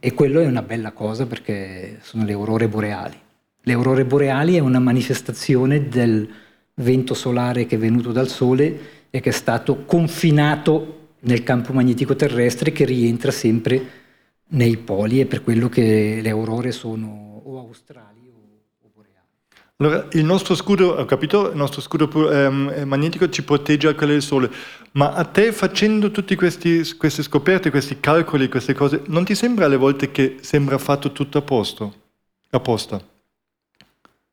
e quello è una bella cosa perché sono le aurore boreali. Le aurore boreali è una manifestazione del vento solare che è venuto dal Sole e che è stato confinato nel campo magnetico terrestre che rientra sempre nei poli e per quello che le aurore sono o australi o, o boreali. Allora, il nostro scudo, ho capito, il nostro scudo ehm, magnetico ci protegge da quello del Sole, ma a te facendo tutte queste scoperte, questi calcoli, queste cose, non ti sembra alle volte che sembra fatto tutto a posto? Apposta?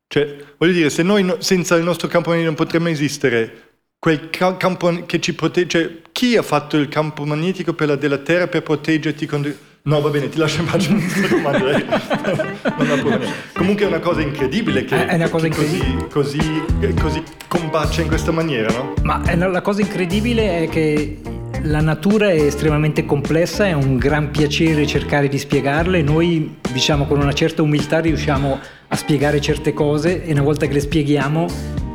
Cioè, voglio dire, se noi no, senza il nostro campo magnetico non potremmo esistere, quel campo che ci protegge, cioè, chi ha fatto il campo magnetico per la, della Terra per proteggerti contro No, va bene, ti lascio in pace [LAUGHS] questa domanda. [LAUGHS] Comunque è una cosa incredibile che, è una cosa incredibile. Così, così, così combacia in questa maniera, no? Ma la cosa incredibile è che la natura è estremamente complessa, è un gran piacere cercare di spiegarla e noi, diciamo, con una certa umiltà riusciamo a spiegare certe cose e una volta che le spieghiamo,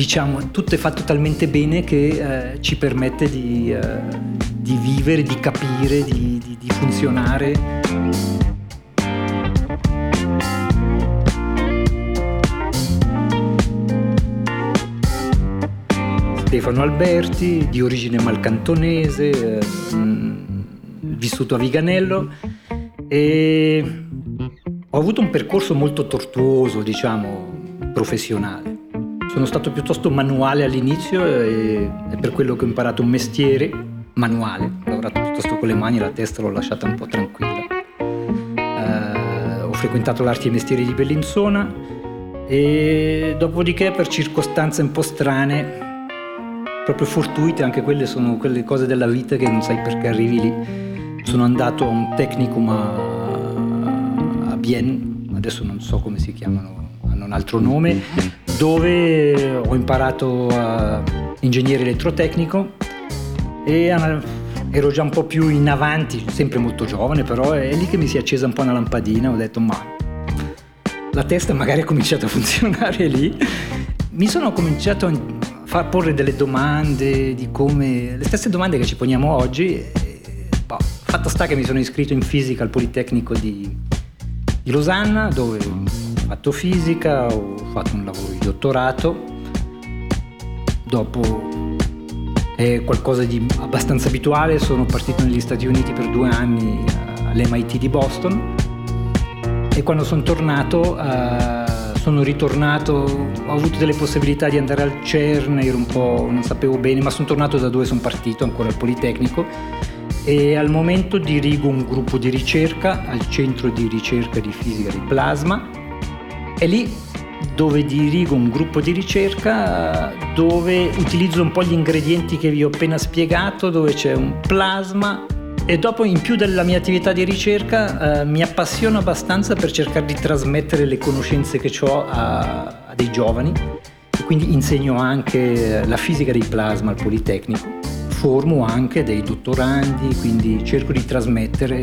diciamo, tutto è fatto talmente bene che eh, ci permette di... Eh, di vivere, di capire, di, di, di funzionare. Stefano Alberti, di origine malcantonese, eh, vissuto a Viganello e ho avuto un percorso molto tortuoso, diciamo, professionale. Sono stato piuttosto manuale all'inizio e, e per quello che ho imparato un mestiere manuale, ho lavorato piuttosto con le mani, la testa l'ho lasciata un po' tranquilla. Eh, ho frequentato l'arti e mestieri di Bellinzona e dopodiché per circostanze un po' strane, proprio fortuite, anche quelle sono quelle cose della vita che non sai perché arrivi lì, sono andato a un technicum a, a Bien, adesso non so come si chiamano, hanno un altro nome, dove ho imparato a ingegnere elettrotecnico e ero già un po' più in avanti, sempre molto giovane, però è lì che mi si è accesa un po' una lampadina, ho detto ma la testa magari ha cominciato a funzionare lì. Mi sono cominciato a far porre delle domande di come, le stesse domande che ci poniamo oggi. E, boh, fatto sta che mi sono iscritto in fisica al Politecnico di, di Losanna, dove fatto fisica, ho fatto un lavoro di dottorato. Dopo è qualcosa di abbastanza abituale, sono partito negli Stati Uniti per due anni all'MIT di Boston. E quando sono tornato uh, sono ritornato, ho avuto delle possibilità di andare al CERN, ero un po', non sapevo bene, ma sono tornato da dove sono partito, ancora al Politecnico. E al momento dirigo un gruppo di ricerca al Centro di ricerca di fisica di plasma e lì dove dirigo un gruppo di ricerca dove utilizzo un po' gli ingredienti che vi ho appena spiegato, dove c'è un plasma e dopo in più della mia attività di ricerca eh, mi appassiono abbastanza per cercare di trasmettere le conoscenze che ho a, a dei giovani e quindi insegno anche la fisica dei plasma al Politecnico, formo anche dei dottorandi, quindi cerco di trasmettere.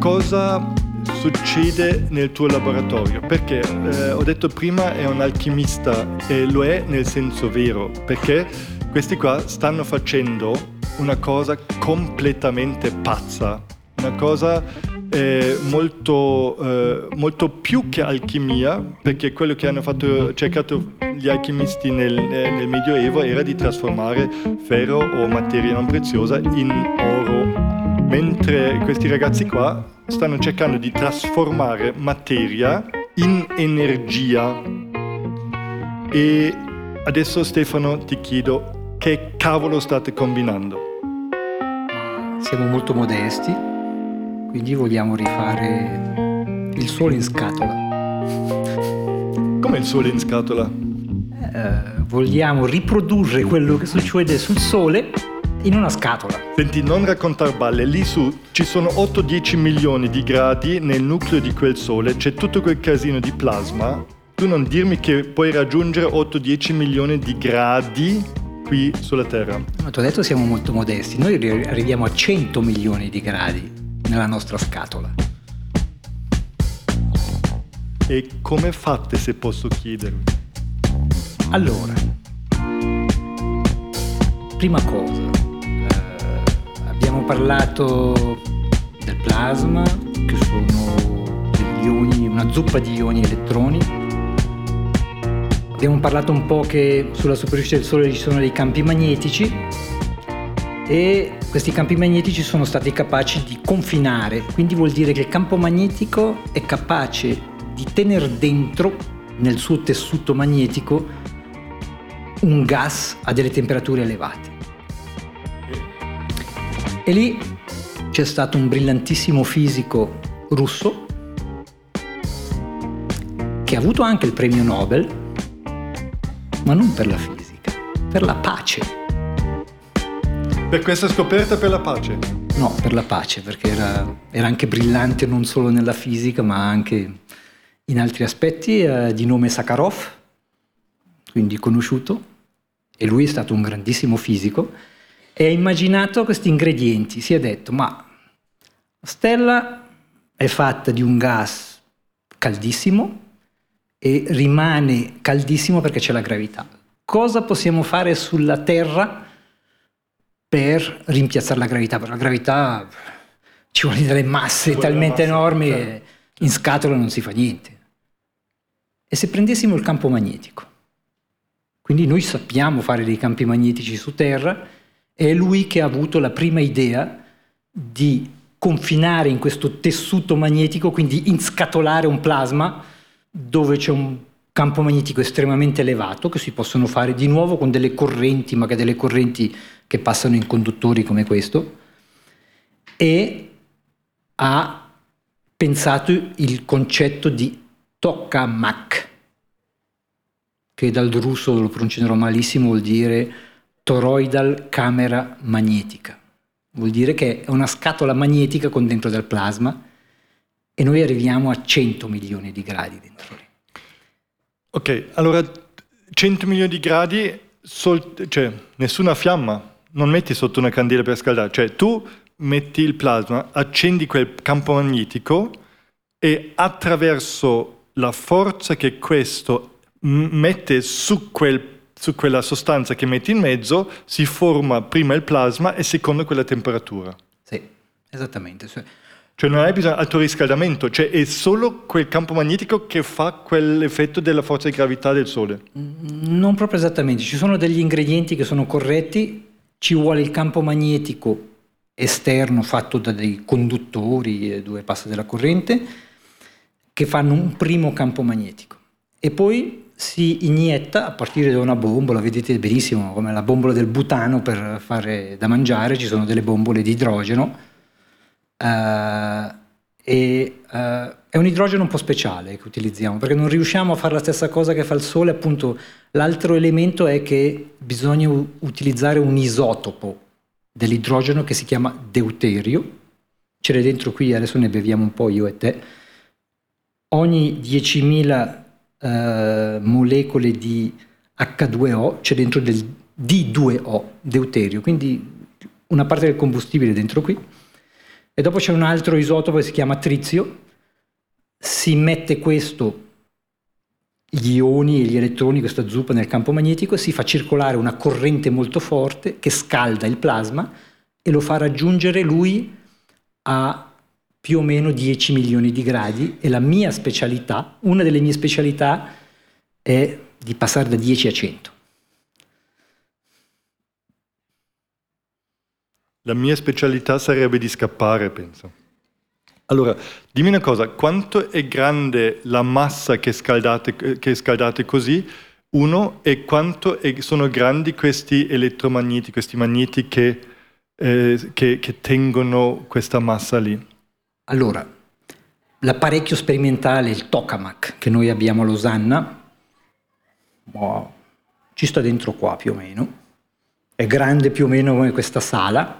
Cosa succede nel tuo laboratorio, perché eh, ho detto prima è un alchimista e lo è nel senso vero, perché questi qua stanno facendo una cosa completamente pazza, una cosa eh, molto, eh, molto, più che alchimia, perché quello che hanno fatto, cercato gli alchimisti nel, eh, nel Medioevo era di trasformare ferro o materia non preziosa in mentre questi ragazzi qua stanno cercando di trasformare materia in energia. E adesso Stefano ti chiedo che cavolo state combinando? Siamo molto modesti, quindi vogliamo rifare il sole in scatola. Come il sole in scatola? Eh, vogliamo riprodurre quello che succede sul sole in una scatola. Senti, non raccontare balle, lì su ci sono 8-10 milioni di gradi nel nucleo di quel sole, c'è tutto quel casino di plasma. Tu non dirmi che puoi raggiungere 8-10 milioni di gradi qui sulla Terra. Ma ti ho detto siamo molto modesti, noi arriviamo a 100 milioni di gradi nella nostra scatola. E come fate se posso chiedervi? Allora, prima cosa, abbiamo parlato del plasma, che sono ioni, una zuppa di ioni e elettroni. Abbiamo parlato un po' che sulla superficie del Sole ci sono dei campi magnetici e questi campi magnetici sono stati capaci di confinare, quindi vuol dire che il campo magnetico è capace di tenere dentro nel suo tessuto magnetico un gas a delle temperature elevate. E lì c'è stato un brillantissimo fisico russo che ha avuto anche il premio Nobel, ma non per la fisica, per la pace. Per questa scoperta per la pace? No, per la pace, perché era, era anche brillante non solo nella fisica, ma anche in altri aspetti, eh, di nome Sakharov, quindi conosciuto, e lui è stato un grandissimo fisico, e ha immaginato questi ingredienti. Si è detto, ma la stella è fatta di un gas caldissimo e rimane caldissimo perché c'è la gravità. Cosa possiamo fare sulla Terra per rimpiazzare la gravità? Per la gravità ci vogliono delle masse talmente masse, enormi certo. in scatola non si fa niente. E se prendessimo il campo magnetico? Quindi noi sappiamo fare dei campi magnetici su Terra, è lui che ha avuto la prima idea di confinare in questo tessuto magnetico, quindi inscatolare un plasma dove c'è un campo magnetico estremamente elevato che si possono fare di nuovo con delle correnti, magari delle correnti che passano in conduttori come questo, e ha pensato il concetto di tokamak, che dal russo lo pronuncerò malissimo, vuol dire toroidal camera magnetica. Vuol dire che è una scatola magnetica con dentro del plasma e noi arriviamo a 100 milioni di gradi dentro lì. Ok, allora 100 milioni di gradi, sol- cioè nessuna fiamma, non metti sotto una candela per scaldare, cioè tu metti il plasma, accendi quel campo magnetico e attraverso la forza che questo mette su, quel, su, quella sostanza che metti in mezzo, si forma prima il plasma e secondo quella temperatura. Sì, esattamente. Cioè non hai bisogno di alto riscaldamento, cioè è solo quel campo magnetico che fa quell'effetto della forza di gravità del Sole. Non proprio esattamente, ci sono degli ingredienti che sono corretti, ci vuole il campo magnetico esterno fatto da dei conduttori dove passa della corrente che fanno un primo campo magnetico e poi si inietta a partire da una bombola, vedete benissimo come la bombola del butano per fare da mangiare, ci sono delle bombole di idrogeno uh, e uh, è un idrogeno un po' speciale che utilizziamo perché non riusciamo a fare la stessa cosa che fa il Sole, appunto l'altro elemento è che bisogna utilizzare un isotopo dell'idrogeno che si chiama deuterio, ce l'è dentro qui, adesso ne beviamo un po' io e te, ogni 10.000 eh, molecole di H2O c'è dentro del D2O, deuterio, quindi una parte del combustibile dentro qui. E dopo c'è un altro isotopo che si chiama trizio, si mette questo, gli ioni e gli elettroni, questa zuppa nel campo magnetico, si fa circolare una corrente molto forte che scalda il plasma e lo fa raggiungere lui a più o meno 10 milioni di gradi e la mia specialità, una delle mie specialità è di passare da 10 a 100. La mia specialità sarebbe di scappare, penso. Allora, dimmi una cosa, quanto è grande la massa che scaldate, che scaldate così? Uno, e quanto è, sono grandi questi elettromagneti, questi magneti che, eh, che, che tengono questa massa lì? Allora, l'apparecchio sperimentale, il tokamak, che noi abbiamo a Losanna, wow, ci sta dentro qua più o meno, è grande più o meno come questa sala.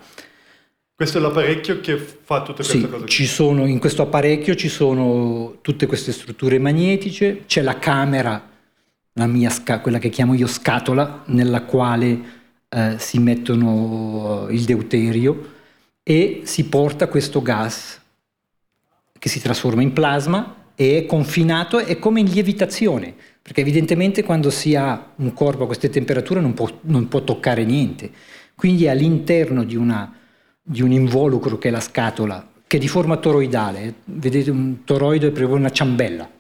Questo è l'apparecchio che fa tutte queste sì, cose? Ci sono, in questo apparecchio ci sono tutte queste strutture magnetiche, c'è la camera, la mia, quella che chiamo io scatola, nella quale eh, si mettono il deuterio e si porta questo gas che si trasforma in plasma e è confinato, è come in lievitazione, perché evidentemente quando si ha un corpo a queste temperature non può, non può toccare niente. Quindi all'interno di, una, di, un involucro che è la scatola, che è di forma toroidale, vedete un toroide è proprio una ciambella,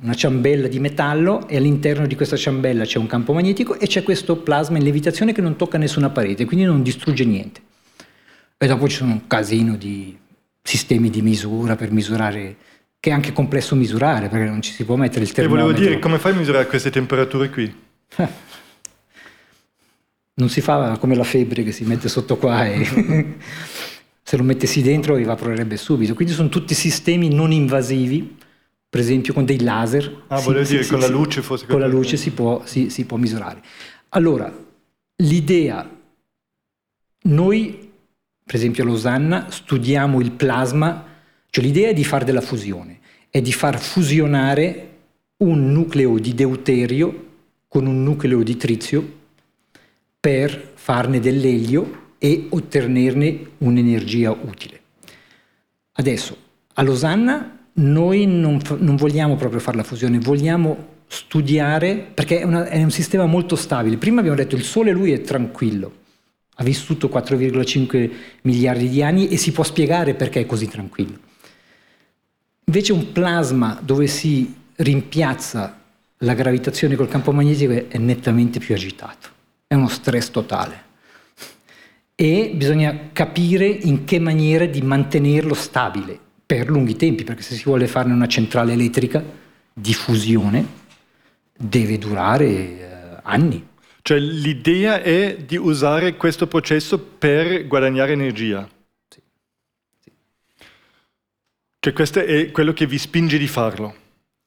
una ciambella di metallo e all'interno di questa ciambella c'è un campo magnetico e c'è questo plasma in levitazione che non tocca nessuna parete, quindi non distrugge niente. E dopo ci sono un casino di sistemi di misura per misurare che è anche complesso misurare perché non ci si può mettere il E termometro. volevo dire, come fai a misurare queste temperature qui? [LAUGHS] Non si fa come la febbre che si mette sotto qua e [LAUGHS] se lo mettessi dentro evaporerebbe subito. Quindi sono tutti sistemi non invasivi, per esempio con dei laser. Ah, Sì, volevo sì, dire, sì, con la luce forse. Con la luce si può, si- si può misurare. Allora, l'idea, noi per esempio a Losanna studiamo il plasma, cioè l'idea è di fare della fusione, è di far fusionare un nucleo di deuterio con un nucleo di trizio per farne dell'elio e ottenerne un'energia utile. Adesso, a Losanna noi non, non vogliamo proprio fare la fusione, vogliamo studiare, perché è, una- è un sistema molto stabile. Prima abbiamo detto il Sole lui è tranquillo, ha vissuto 4,5 miliardi di anni e si può spiegare perché è così tranquillo. Invece un plasma dove si rimpiazza la gravitazione col campo magnetico è- nettamente più agitato, è uno stress totale. E bisogna capire in che maniera di mantenerlo stabile per lunghi tempi, perché se si vuole farne una centrale elettrica di fusione deve durare eh, anni. Cioè l'idea è di usare questo processo per guadagnare energia. Sì. Sì. Cioè questo è quello che vi spinge di farlo.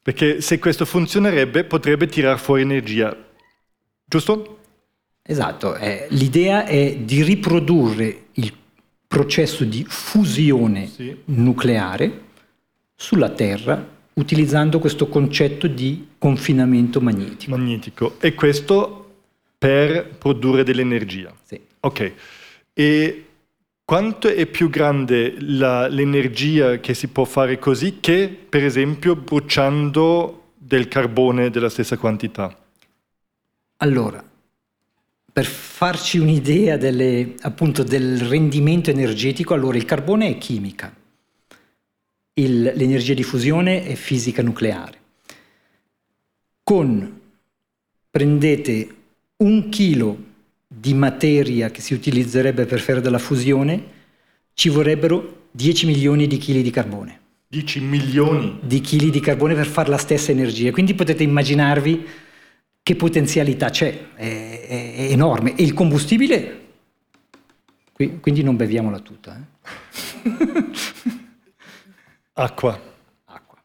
Perché se questo funzionerebbe potrebbe tirar fuori energia. Giusto? Esatto, eh, l'idea è di riprodurre il processo di fusione Sì. nucleare sulla Terra utilizzando questo concetto di confinamento magnetico. Magnetico. E questo per produrre dell'energia. Sì. Ok. E quanto è più grande la- l'energia che si può fare così che, per esempio, bruciando del carbone della stessa quantità? Allora, per farci un'idea delle- appunto del rendimento energetico, allora il carbone è chimica, il- l'energia di fusione è fisica nucleare. Con prendete un chilo di materia che si utilizzerebbe per fare della fusione, ci vorrebbero 10 milioni di chili di carbone. 10 milioni. Di chili di carbone per fare la stessa energia. Quindi potete immaginarvi che potenzialità c'è, è, è- è enorme. E il combustibile, qui- quindi non beviamola tutta. eh. Acqua. Acqua.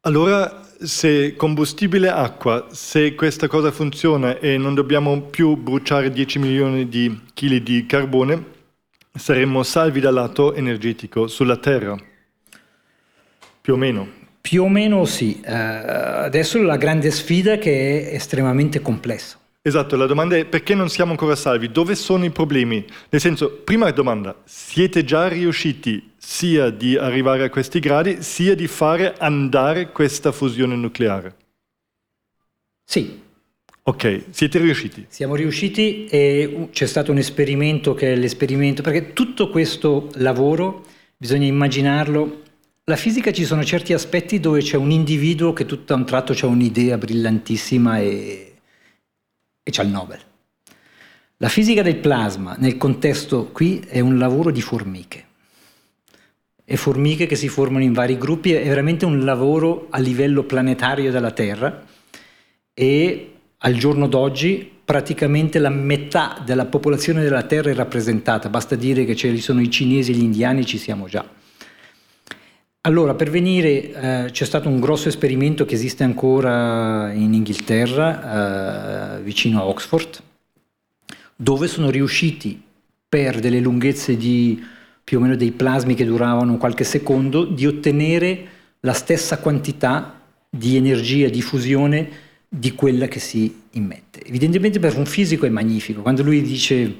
Allora, se combustibile acqua, se questa cosa funziona e non dobbiamo più bruciare 10 milioni di chili di carbone, saremmo salvi dal lato energetico sulla Terra. Più o meno. Più o meno sì. Eh, adesso la grande sfida è che è estremamente complesso. Esatto, la domanda è perché non siamo ancora salvi? Dove sono i problemi? Nel senso, prima domanda, siete già riusciti sia di arrivare a questi gradi, sia di fare andare questa fusione nucleare? Sì, Ok, siete riusciti. Siamo riusciti e c'è stato un esperimento che è l'esperimento, perché tutto questo lavoro bisogna immaginarlo. La fisica ci sono certi aspetti dove c'è un individuo che tutto a un tratto ha un'idea brillantissima e, e c'ha il Nobel. La fisica del plasma nel contesto qui è un lavoro di formiche. E formiche che si formano in vari gruppi, è veramente un lavoro a livello planetario della Terra e al giorno d'oggi praticamente la metà della popolazione della Terra è rappresentata, basta dire che ci sono i cinesi e gli indiani, ci siamo già. Allora, per venire, eh, c'è stato un grosso esperimento che esiste ancora in Inghilterra, eh, vicino a Oxford, dove sono riusciti per delle lunghezze di più o meno dei plasmi che duravano qualche secondo, di ottenere la stessa quantità di energia di fusione di quella che si immette. Evidentemente per un fisico è magnifico, quando lui dice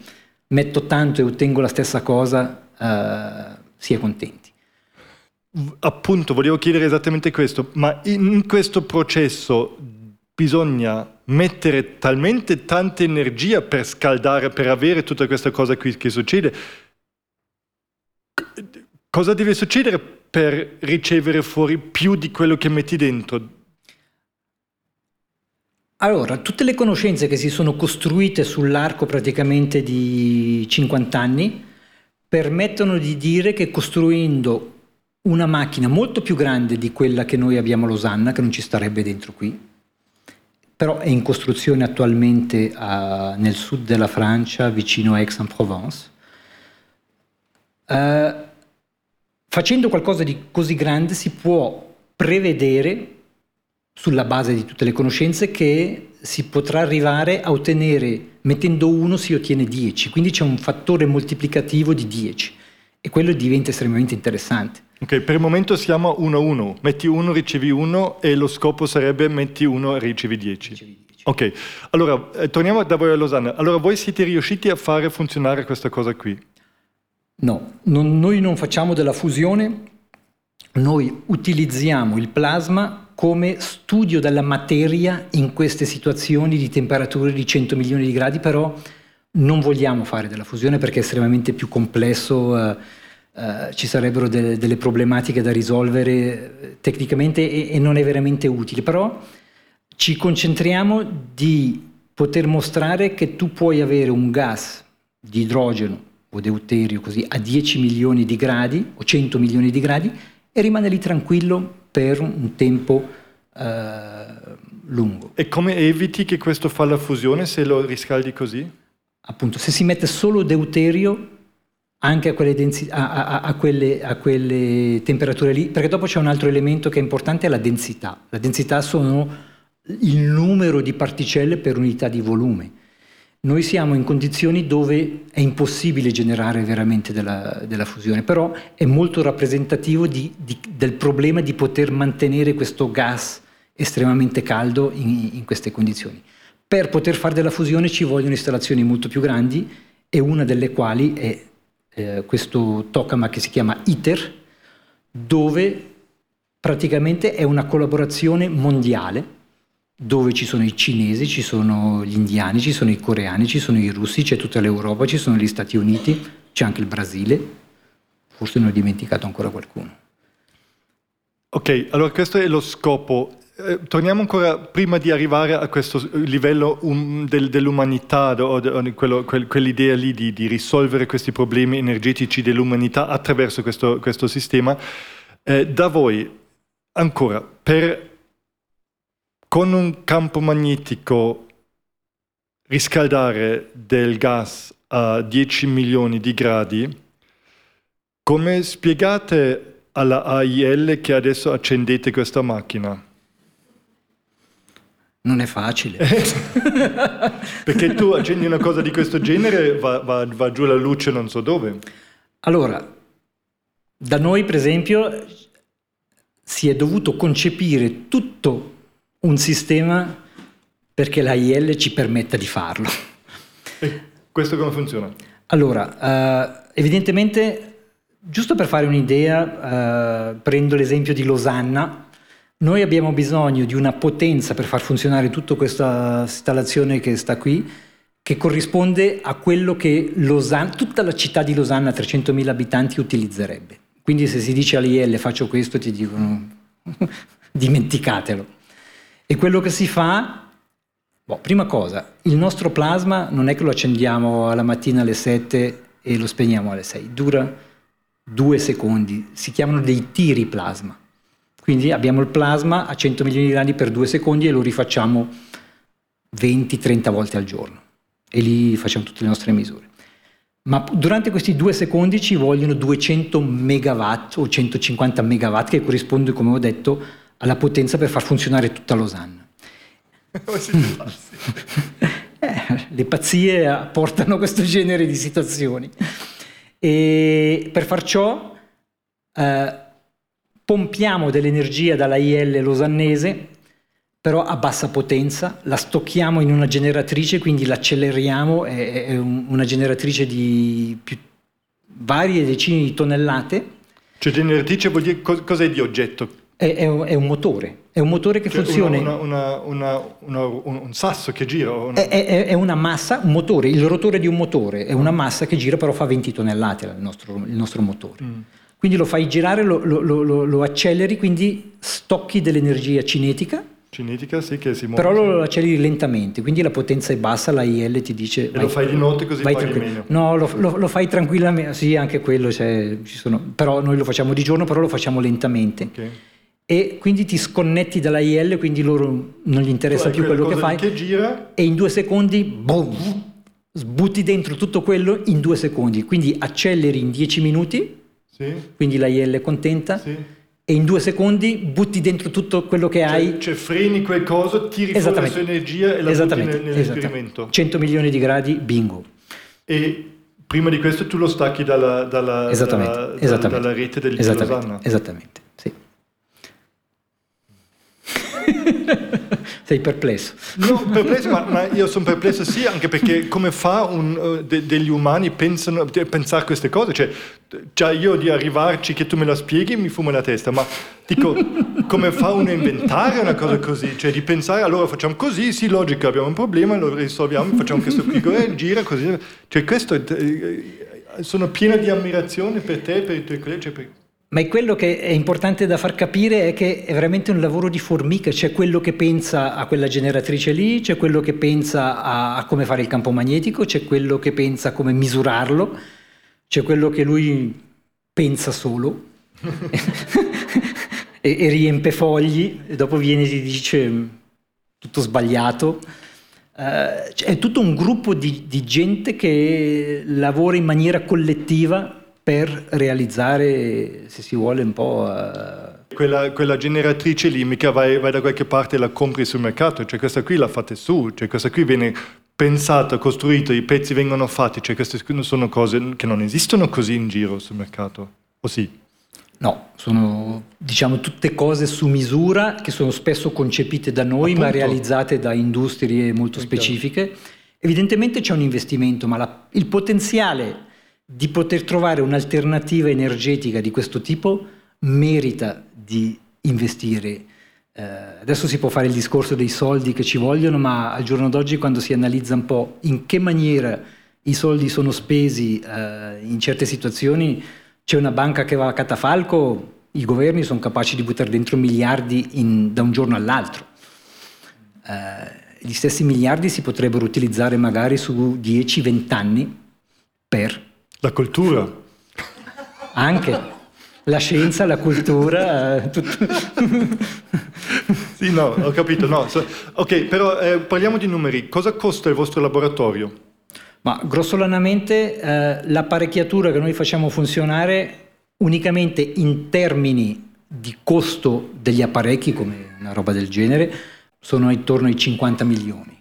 metto tanto e ottengo la stessa cosa, eh, si è contenti. Appunto, volevo chiedere esattamente questo, ma in questo processo bisogna mettere talmente tanta energia per scaldare, per avere tutta questa cosa qui che succede. Cosa deve succedere per ricevere fuori più di quello che metti dentro? Allora, tutte le conoscenze che si sono costruite sull'arco praticamente di 50 anni permettono di dire che costruendo una macchina molto più grande di quella che noi abbiamo a Losanna, che non ci starebbe dentro qui, però è in costruzione attualmente a, nel sud della Francia, vicino a Aix-en-Provence. Uh, facendo qualcosa di così grande si può prevedere, sulla base di tutte le conoscenze, che si potrà arrivare a ottenere, mettendo uno si ottiene 10, quindi c'è un fattore moltiplicativo di 10 e quello diventa estremamente interessante. Ok, per il momento siamo 1-1. Metti 1, ricevi 1 e lo scopo sarebbe metti 1 e ricevi 10. Ok, allora eh, torniamo da voi a Losanna. Allora voi siete riusciti a fare funzionare questa cosa qui? No, non, noi non facciamo della fusione, noi utilizziamo il plasma come studio della materia in queste situazioni di temperature di 100 milioni di gradi, però non vogliamo fare della fusione perché è estremamente più complesso. Eh, eh, ci sarebbero delle, delle, problematiche da risolvere eh, tecnicamente e, e, non è veramente utile, però ci concentriamo di poter mostrare che tu puoi avere un gas di idrogeno o deuterio così a 10 milioni di gradi o 100 milioni di gradi e rimane lì tranquillo per un tempo eh, lungo. E come eviti che questo fa la fusione se lo riscaldi così? Appunto, se si mette solo deuterio anche a quelle, densi- a, a, a, quelle, a quelle, temperature lì, perché dopo c'è un altro elemento che è importante, è la densità. La densità sono il numero di particelle per unità di volume. Noi siamo in condizioni dove è impossibile generare veramente della, della fusione, però è molto rappresentativo di, di, del problema di poter mantenere questo gas estremamente caldo in, in queste condizioni. Per poter fare della fusione ci vogliono installazioni molto più grandi e una delle quali è eh, questo tokamak che si chiama ITER, dove praticamente è una collaborazione mondiale, dove ci sono i cinesi, ci sono gli indiani, ci sono i coreani, ci sono i russi, c'è tutta l'Europa, ci sono gli Stati Uniti, c'è anche il Brasile, forse ne ho dimenticato ancora qualcuno. Ok, allora questo è lo scopo eh, torniamo ancora prima di arrivare a questo livello um, del, dell'umanità, o, o quello, quel, quell'idea lì di, di, risolvere questi problemi energetici dell'umanità attraverso questo, questo sistema. Eh, da voi, ancora, per, con un campo magnetico riscaldare del gas a 10 milioni di gradi, come spiegate alla AIL che adesso accendete questa macchina? Non è facile. [LAUGHS] Perché tu accendi una cosa di questo genere, va, va, va, giù la luce non so dove. Allora, da noi per esempio si è dovuto concepire tutto un sistema perché la IL ci permetta di farlo. E questo come funziona? Allora, uh, evidentemente, giusto per fare un'idea, uh, prendo l'esempio di Losanna, noi abbiamo bisogno di una potenza per far funzionare tutta questa installazione che sta qui, che corrisponde a quello che Losanna, tutta la città di Losanna, 300.000 abitanti, utilizzerebbe. Quindi se si dice all'IL faccio questo, ti dicono [LAUGHS] dimenticatelo. E quello che si fa, boh, prima cosa, il nostro plasma non è che lo accendiamo alla mattina alle 7 e lo spegniamo alle 6, dura due secondi, si chiamano dei tiri plasma. Quindi abbiamo il plasma a 100 milioni di gradi per due secondi e lo rifacciamo 20-30 volte al giorno. E lì facciamo tutte le nostre misure. Ma durante questi due secondi ci vogliono 200 megawatt o 150 megawatt che corrisponde, come ho detto, alla potenza per far funzionare tutta Losanna. [LAUGHS] eh, le pazzie portano questo genere di situazioni. E per far ciò eh, pompiamo dell'energia dalla IL losannese, però a bassa potenza, la stocchiamo in una generatrice, quindi l'acceleriamo, è, è una generatrice di varie decine di tonnellate. Cioè generatrice vuol dire cos'è di oggetto? È, è, un, è un, motore, è un motore che cioè funziona... Una, una, una, un sasso che gira? È, una massa, un motore, il rotore di un motore, è una massa che gira però fa 20 tonnellate il nostro, il nostro motore. Mm. Quindi lo fai girare, lo, lo, lo, lo acceleri, quindi stocchi dell'energia cinetica Cinetica, sì, che si muove. Però lo acceleri lentamente, quindi la potenza è bassa, la IL ti dice... E vai, lo fai di notte così vai paghi meno. No, lo, fai tranquillamente, sì, anche quello, cioè, sono, però noi lo facciamo di giorno, però lo facciamo lentamente. Okay. E quindi ti sconnetti dalla IL, quindi loro non gli interessa più quello che fai. Che gira. E in due secondi, boom, sbutti dentro tutto quello in due secondi. Quindi acceleri in dieci minuti, sì. quindi la IL è contenta. Sì e in due secondi butti dentro tutto quello che cioè, hai. Cioè freni qualcosa, tiri fuori la sua energia e la butti nell'esperimento. 100 milioni di gradi, bingo. E prima di questo tu lo stacchi dalla, dalla, dalla, dalla rete del Esattamente, esattamente, sì. [LAUGHS] Sei perplesso. No, perplesso, ma, ma, io sono perplesso sì, anche perché come fa un, uh, de, degli umani pensano, de, pensare queste cose? Cioè, già io di arrivarci che tu me la spieghi mi fumo la testa, ma dico, come fa uno a inventare una cosa così? Cioè di pensare, allora facciamo così, sì, logica, abbiamo un problema, lo risolviamo, facciamo questo e [LAUGHS] gira così. Cioè questo, eh, sono pieno di ammirazione per te, per i tuoi colleghi. Cioè per... Ma è quello che è importante da far capire è che è veramente un lavoro di formica, c'è quello che pensa a quella generatrice lì, c'è quello che pensa a, a come fare il campo magnetico, c'è quello che pensa a come misurarlo, c'è quello che lui pensa solo [LAUGHS] e, e, riempie fogli e dopo viene e ti dice tutto sbagliato. Uh, è tutto un gruppo di, di gente che lavora in maniera collettiva per realizzare, se si vuole, un po'... Uh... Quella, quella, generatrice lì mica vai, vai, da qualche parte e la compri sul mercato, cioè questa qui la fate su, cioè questa qui viene pensata, costruita, i pezzi vengono fatti, cioè queste sono cose che non esistono così in giro sul mercato, o sì? No, sono diciamo tutte cose su misura che sono spesso concepite da noi Appunto. ma realizzate da industrie molto specifiche. Evidentemente c'è un investimento, ma la, il potenziale di poter trovare un'alternativa energetica di questo tipo merita di investire. Eh, adesso si può fare il discorso dei soldi che ci vogliono, ma al giorno d'oggi quando si analizza un po' in che maniera i soldi sono spesi eh, in certe situazioni, c'è una banca che va a catafalco, i governi sono capaci di buttare dentro miliardi in, da un giorno all'altro. Eh, gli stessi miliardi si potrebbero utilizzare magari su 10-20 anni per la cultura. Anche. La scienza, la cultura, eh, tutto. sì, no, ho capito. No. ok, però eh, parliamo di numeri. Cosa costa il vostro laboratorio? Ma grossolanamente eh, l'apparecchiatura che noi facciamo funzionare unicamente in termini di costo degli apparecchi, come una roba del genere, sono intorno ai 50 milioni.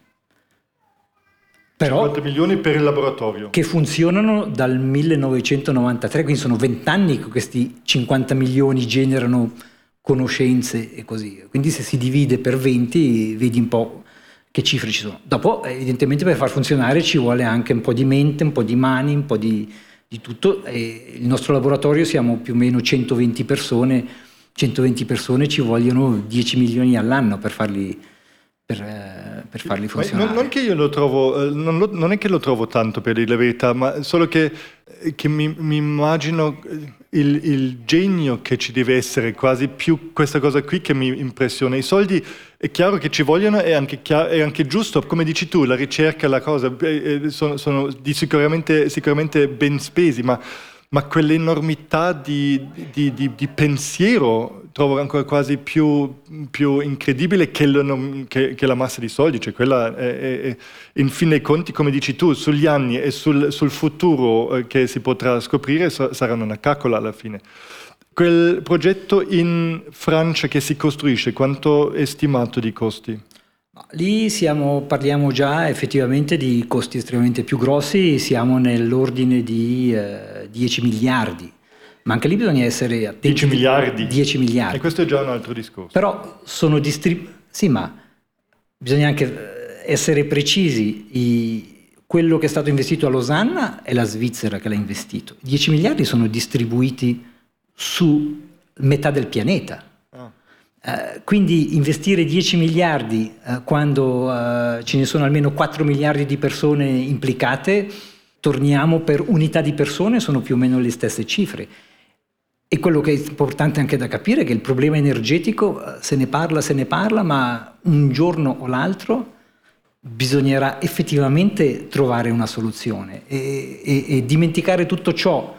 Però 50 milioni per il laboratorio. Che funzionano dal 1993, quindi sono 20 anni che questi 50 milioni generano conoscenze e così. Quindi se si divide per 20 vedi un po' che cifre ci sono. Dopo evidentemente per far funzionare ci vuole anche un po' di mente, un po' di mani, un po' di, di tutto. E il nostro laboratorio siamo più o meno 120 persone, 120 persone ci vogliono 10 milioni all'anno per farli per, eh, per farli funzionare. Non, non, che io lo trovo, eh, non, lo, non, è che lo trovo tanto per dire la verità, ma solo che, eh, che mi, mi, immagino il, il, genio che ci deve essere, quasi più questa cosa qui che mi impressiona. I soldi è chiaro che ci vogliono, è anche, chiaro, è anche giusto, come dici tu, la ricerca, la cosa, sono, sono sicuramente, sicuramente ben spesi, ma ma quell'enormità di, di, di, di, pensiero trovo ancora quasi più, più incredibile che, che, che, la massa di soldi, cioè quella è, è, è, in fin dei conti, come dici tu, sugli anni e sul, sul futuro eh, che si potrà scoprire saranno una caccola alla fine. Quel progetto in Francia che si costruisce, quanto è stimato di costi? Lì siamo, parliamo già effettivamente di costi estremamente più grossi, siamo nell'ordine di eh, 10 miliardi, ma anche lì bisogna essere attenti. 10 miliardi? 10 miliardi. E questo è già un altro discorso. Però sono distribuiti... Sì, ma bisogna anche eh, essere precisi. I... Quello che è stato investito a Losanna è la Svizzera che l'ha investito. 10 miliardi sono distribuiti su metà del pianeta eh, quindi investire 10 miliardi uh, quando uh, ce ne sono almeno 4 miliardi di persone implicate, torniamo per unità di persone, sono più o meno le stesse cifre. E quello che è importante anche da capire è che il problema energetico eh, se ne parla, se ne parla, ma un giorno o l'altro bisognerà effettivamente trovare una soluzione e, e, e dimenticare tutto ciò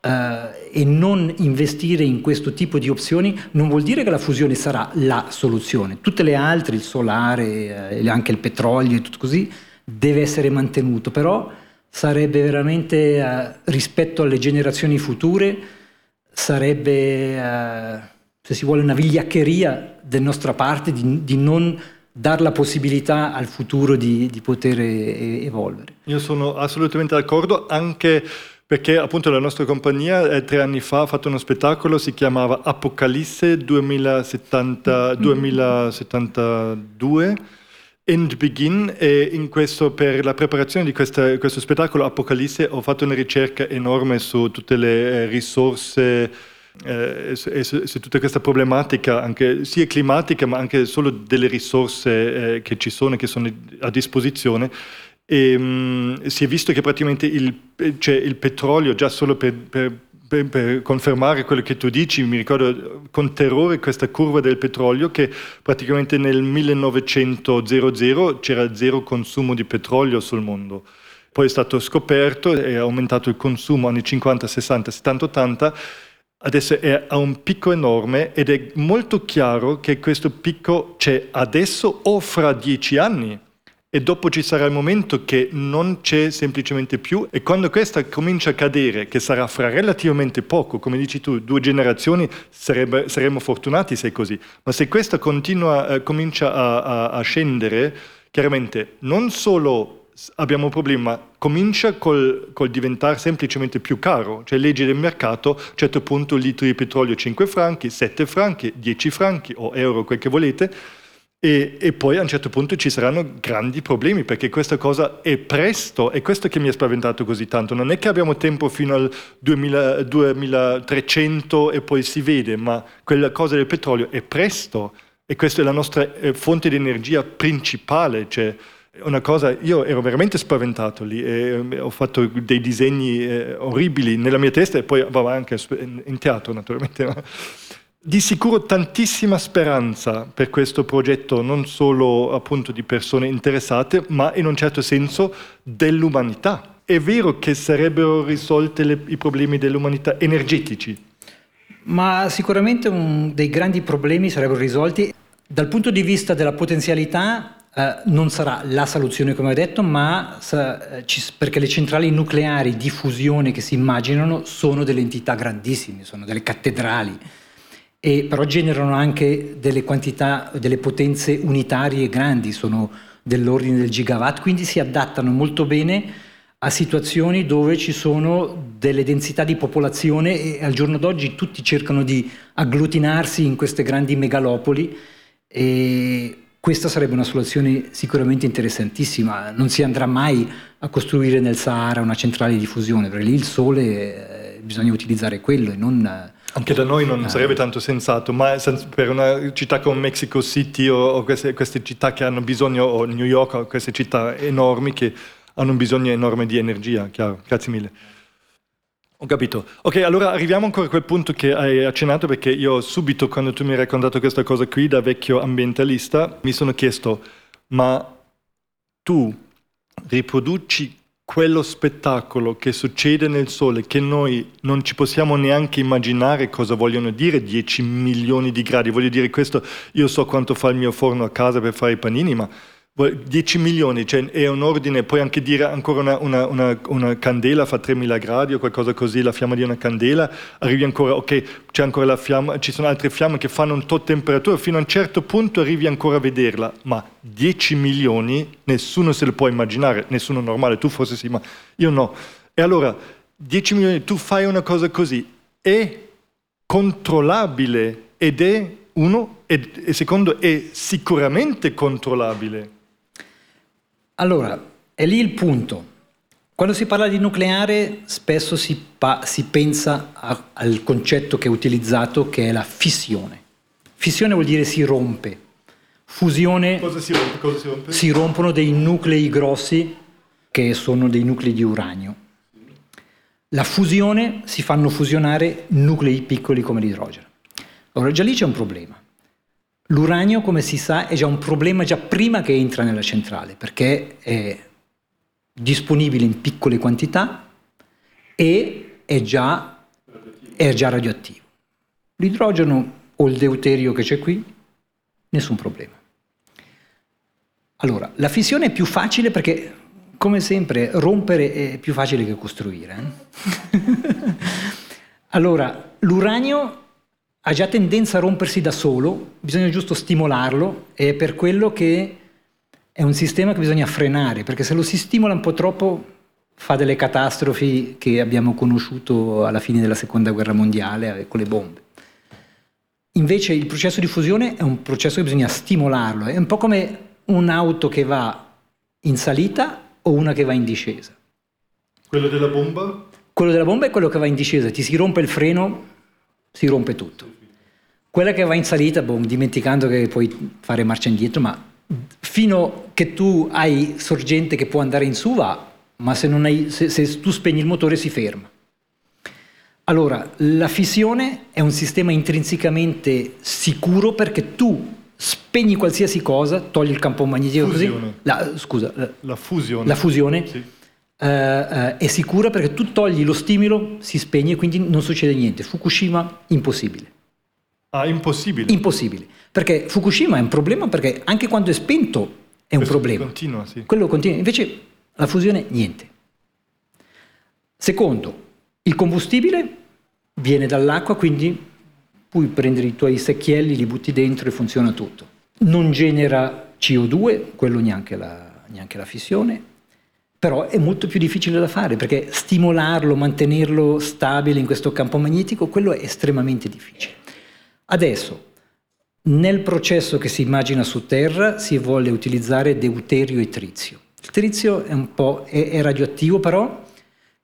eh, e non investire in questo tipo di opzioni non vuol dire che la fusione sarà la soluzione. Tutte le altre, il solare, eh, anche il petrolio e tutto così, deve essere mantenuto, però sarebbe veramente eh, rispetto alle generazioni future, sarebbe, eh, se si vuole, una vigliaccheria da nostra parte di, di non dar la possibilità al futuro di, di poter evolvere. Io sono assolutamente d'accordo, anche perché appunto la nostra compagnia eh, tre anni fa ha fatto uno spettacolo, si chiamava Apocalisse 2070, 2072 And Begin e in questo, per la preparazione di questa, questo spettacolo Apocalisse ho fatto una ricerca enorme su tutte le eh, risorse eh, e, su, su, tutta questa problematica anche, sia climatica ma anche solo delle risorse eh, che ci sono e che sono a disposizione. E, um, si è visto che praticamente il, cioè, il petrolio, già solo per, per, per, per, confermare quello che tu dici, mi ricordo con terrore questa curva del petrolio che praticamente nel 1900 c'era zero consumo di petrolio sul mondo. Poi è stato scoperto e è aumentato il consumo anni 50, 60, 70, 80 adesso è a un picco enorme ed è molto chiaro che questo picco c'è adesso o fra dieci anni e dopo ci sarà il momento che non c'è semplicemente più e quando questa comincia a cadere, che sarà fra relativamente poco, come dici tu, due generazioni, sarebbe, saremmo fortunati se è così, ma se questa continua, eh, comincia a, a, a scendere, chiaramente non solo abbiamo un problema, comincia col, col, diventare semplicemente più caro, cioè legge del mercato, a un certo punto il litro di petrolio 5 franchi, 7 franchi, 10 franchi o euro, quel che volete, e, e, poi a un certo punto ci saranno grandi problemi perché questa cosa è presto, e questo che mi ha spaventato così tanto. Non è che abbiamo tempo fino al 2000, 2300 e poi si vede, ma quella cosa del petrolio è presto e questa è la nostra eh, fonte di energia principale. Cioè, una cosa, io ero veramente spaventato lì eh, ho fatto dei disegni eh, orribili nella mia testa e poi anche in teatro naturalmente di sicuro tantissima speranza per questo progetto, non solo appunto di persone interessate, ma in un certo senso dell'umanità. È vero che sarebbero risolti i problemi dell'umanità energetici. Ma sicuramente un dei grandi problemi sarebbero risolti dal punto di vista della potenzialità. Eh, non sarà la soluzione come ho detto, ma sa, ci, perché le centrali nucleari di fusione che si immaginano sono delle entità grandissime, sono delle cattedrali e però generano anche delle quantità, delle potenze unitarie grandi, sono dell'ordine del gigawatt, quindi si adattano molto bene a situazioni dove ci sono delle densità di popolazione e al giorno d'oggi tutti cercano di agglutinarsi in queste grandi megalopoli e questa sarebbe una soluzione sicuramente interessantissima. Non si andrà mai a costruire nel Sahara una centrale di fusione, perché lì il sole eh, bisogna utilizzare quello e non anche da noi non sarebbe tanto sensato, ma per una città come Mexico City o, o queste, queste, città che hanno bisogno, o New York, o queste città enormi che hanno un bisogno enorme di energia, chiaro. Grazie mille. Ho capito. Ok, allora arriviamo ancora a quel punto che hai accennato perché io subito quando tu mi hai raccontato questa cosa qui da vecchio ambientalista mi sono chiesto, ma tu riproduci quello spettacolo che succede nel sole, che noi non ci possiamo neanche immaginare cosa vogliono dire 10 milioni di gradi. Voglio dire questo, io so quanto fa il mio forno a casa per fare i panini, ma 10 milioni, cioè è un ordine, puoi anche dire ancora una, una, una, una, candela fa 3000 gradi o qualcosa così, la fiamma di una candela, arrivi ancora, ok, c'è ancora la fiamma, ci sono altre fiamme che fanno un tot temperatura, fino a un certo punto arrivi ancora a vederla, ma 10 milioni nessuno se lo può immaginare, nessuno normale, tu forse sì, ma io no. E allora, 10 milioni, tu fai una cosa così, è controllabile ed è uno, e, secondo, è sicuramente controllabile. Allora, è lì il punto. Quando si parla di nucleare spesso si, pa- si pensa a- al concetto che è utilizzato che è la fissione. Fissione vuol dire si rompe. Fusione Cosa si rompe? Cosa si rompe? si rompono dei nuclei grossi che sono dei nuclei di uranio. la fusione si fanno fusionare nuclei piccoli come l'idrogeno. Allora già lì c'è un problema. L'uranio, come si sa, è già un problema già prima che entra nella centrale, perché è disponibile in piccole quantità e è già, è già radioattivo. L'idrogeno o il deuterio che c'è qui, nessun problema. Allora, la fissione è più facile perché, come sempre, rompere è più facile che costruire. Eh? [LAUGHS] allora, l'uranio ha già tendenza a rompersi da solo, bisogna giusto stimolarlo e è per quello che è un sistema che bisogna frenare, perché se lo si stimola un po' troppo fa delle catastrofi che abbiamo conosciuto alla fine della seconda guerra mondiale eh, con le bombe. Invece il processo di fusione è un processo che bisogna stimolarlo, è un po' come un'auto che va in salita o una che va in discesa. Quello della bomba? Quello della bomba è quello che va in discesa, ti si rompe il freno, si rompe tutto. Quella che va in salita, boh, dimenticando che puoi fare marcia indietro, ma fino che tu hai sorgente che può andare in su va, ma se, hai, se, se tu spegni il motore si ferma. Allora, la fissione è un sistema intrinsecamente sicuro perché tu spegni qualsiasi cosa, togli il campo magnetico fusione. così. La, scusa, la, la fusione. La fusione sì. uh, uh, è sicura perché tu togli lo stimolo, si spegne e quindi non succede niente. Fukushima, impossibile. Ah, impossibile? Impossibile. Perché Fukushima è un problema perché anche quando è spento è Questo un problema. Continua, sì. Quello continua. Invece la fusione, niente. Secondo, il combustibile viene dall'acqua, quindi puoi prendere i tuoi secchielli, li butti dentro e funziona tutto. Non genera CO2, quello neanche la, neanche la fissione, però è molto più difficile da fare perché stimolarlo, mantenerlo stabile in questo campo magnetico, quello è estremamente difficile. Adesso, nel processo che si immagina su Terra si vuole utilizzare deuterio e trizio. Il trizio è, un po', è, è radioattivo però,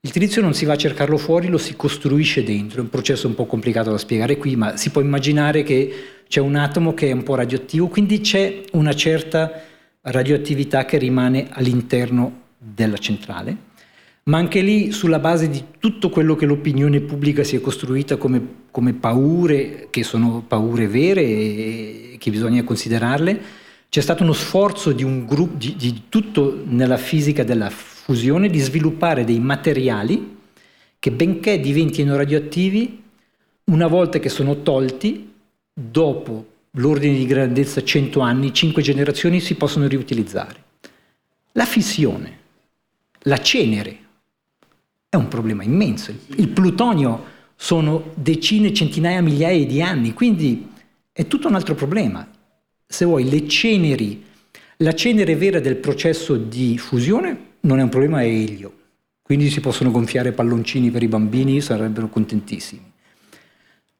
il trizio non si va a cercarlo fuori, lo si costruisce dentro, è un processo un po' complicato da spiegare qui, ma si può immaginare che c'è un atomo che è un po' radioattivo, quindi c'è una certa radioattività che rimane all'interno della centrale, ma anche lì sulla base di tutto quello che l'opinione pubblica si è costruita come, come paure, che sono paure vere e che bisogna considerarle, c'è stato uno sforzo di un gruppo, di, di tutto nella fisica della fusione di sviluppare dei materiali che benché diventino radioattivi, una volta che sono tolti, dopo l'ordine di grandezza 100 anni, 5 generazioni, si possono riutilizzare. La fissione, la cenere, è un problema immenso. Il plutonio sono decine, centinaia, migliaia di anni, quindi è tutto un altro problema. Se vuoi, le ceneri, la cenere vera del processo di fusione non è un problema, è elio. Quindi si possono gonfiare palloncini per i bambini, sarebbero contentissimi.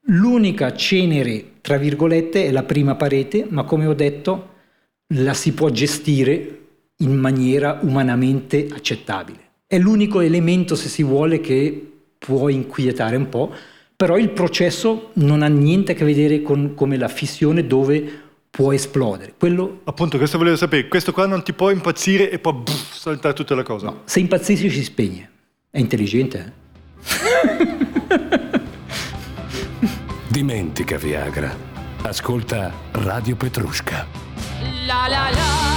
L'unica cenere, tra virgolette, è la prima parete, ma come ho detto, la si può gestire in maniera umanamente accettabile. È l'unico elemento, se si vuole, che può inquietare un po', però il processo non ha niente a che vedere con come la fissione dove può esplodere. Quello... Appunto, questo volevo sapere, questo qua non ti può impazzire e poi buff, saltare tutta la cosa. No, se impazzisci si spegne. È intelligente, eh? [LAUGHS] Dimentica Viagra. Ascolta Radio Petrusca. La la la.